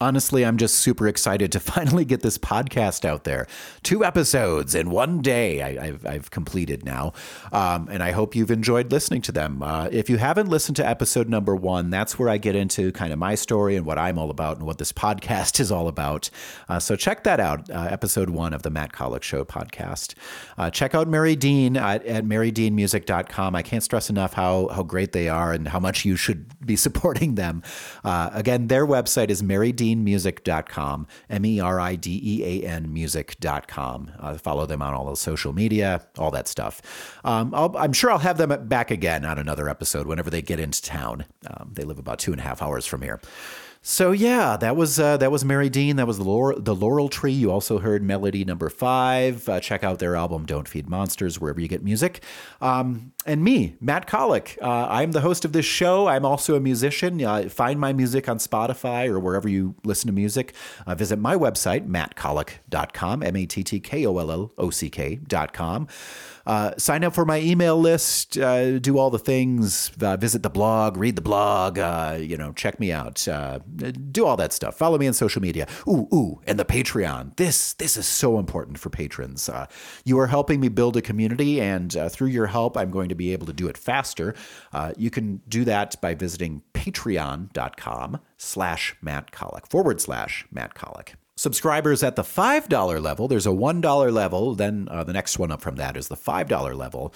Honestly, I'm just super excited to finally get this podcast out there. Two episodes in one day I, have I've completed now. Um, and I hope you've enjoyed listening to them. Uh, if you haven't listened to episode number one, that's where I get into kind of my story and what I'm all about and what this podcast is all about. Uh, so check that out, uh, episode one of the Matt Kollock Show podcast. Uh, check out Meri Dean at, at merideanmusic.com. I can't stress enough how, how great they are and how much you should be supporting them. Uh, again, their website is merideanmusic.com, M E R I D E A N music.com. Uh, follow them on all the social media, all that stuff. Um, I'll, I'm sure I'll have them back again on another episode whenever they get into town. Um, they live about two and a half hours from here. So yeah, that was uh, that was Meri Dean. That was the Laurel, the Laurel Tree. You also heard Melody Number Five. Uh, check out their album "Don't Feed Monsters" wherever you get music. Um, and me, Matt Kollock. Uh, I'm the host of this show. I'm also a musician. Uh, find my music on Spotify or wherever you listen to music. Uh, visit my website, mattkollock.com, M A T T K O L L O C K.com. Uh, sign up for my email list, uh, do all the things, uh, visit the blog, read the blog, uh, you know, check me out, uh, do all that stuff. Follow me on social media. Ooh, ooh, and the Patreon. This this is so important for patrons. Uh, you are helping me build a community, and through your help, I'm going to be able to do it faster. You can do that by visiting patreon.com slash Matt Kollock, forward slash Matt Kollock. Subscribers at the $5 level, there's a $1 level, then uh, the next one up from that is the $5 level.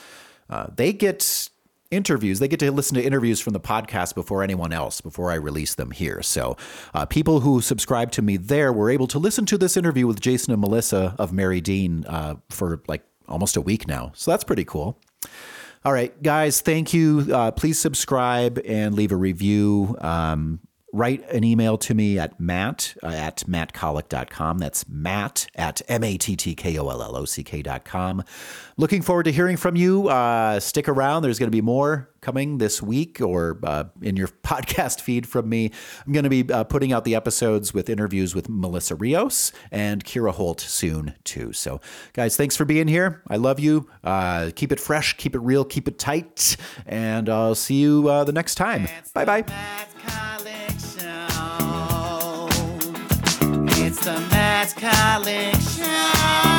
Uh, they get interviews. They get to listen to interviews from the podcast before anyone else, before I release them here. So, uh, people who subscribe to me there were able to listen to this interview with Jason and Melissa of Meri Dean uh, for like almost a week now. So, that's pretty cool. All right, guys, thank you. Uh, please subscribe and leave a review. Um, write an email to me at matt uh, at mattkollock.com. That's matt at M-A-T-T-K-O-L-L-O-C-K.com. Looking forward to hearing from you. Uh, stick around. There's going to be more coming this week or uh, in your podcast feed from me. I'm going to be uh, putting out the episodes with interviews with Melissa Rios and Kira Holt soon, too. So, guys, thanks for being here. I love you. Uh, keep it fresh, keep it real, keep it tight. And I'll see you uh, the next time. Bye bye. the a mass collection.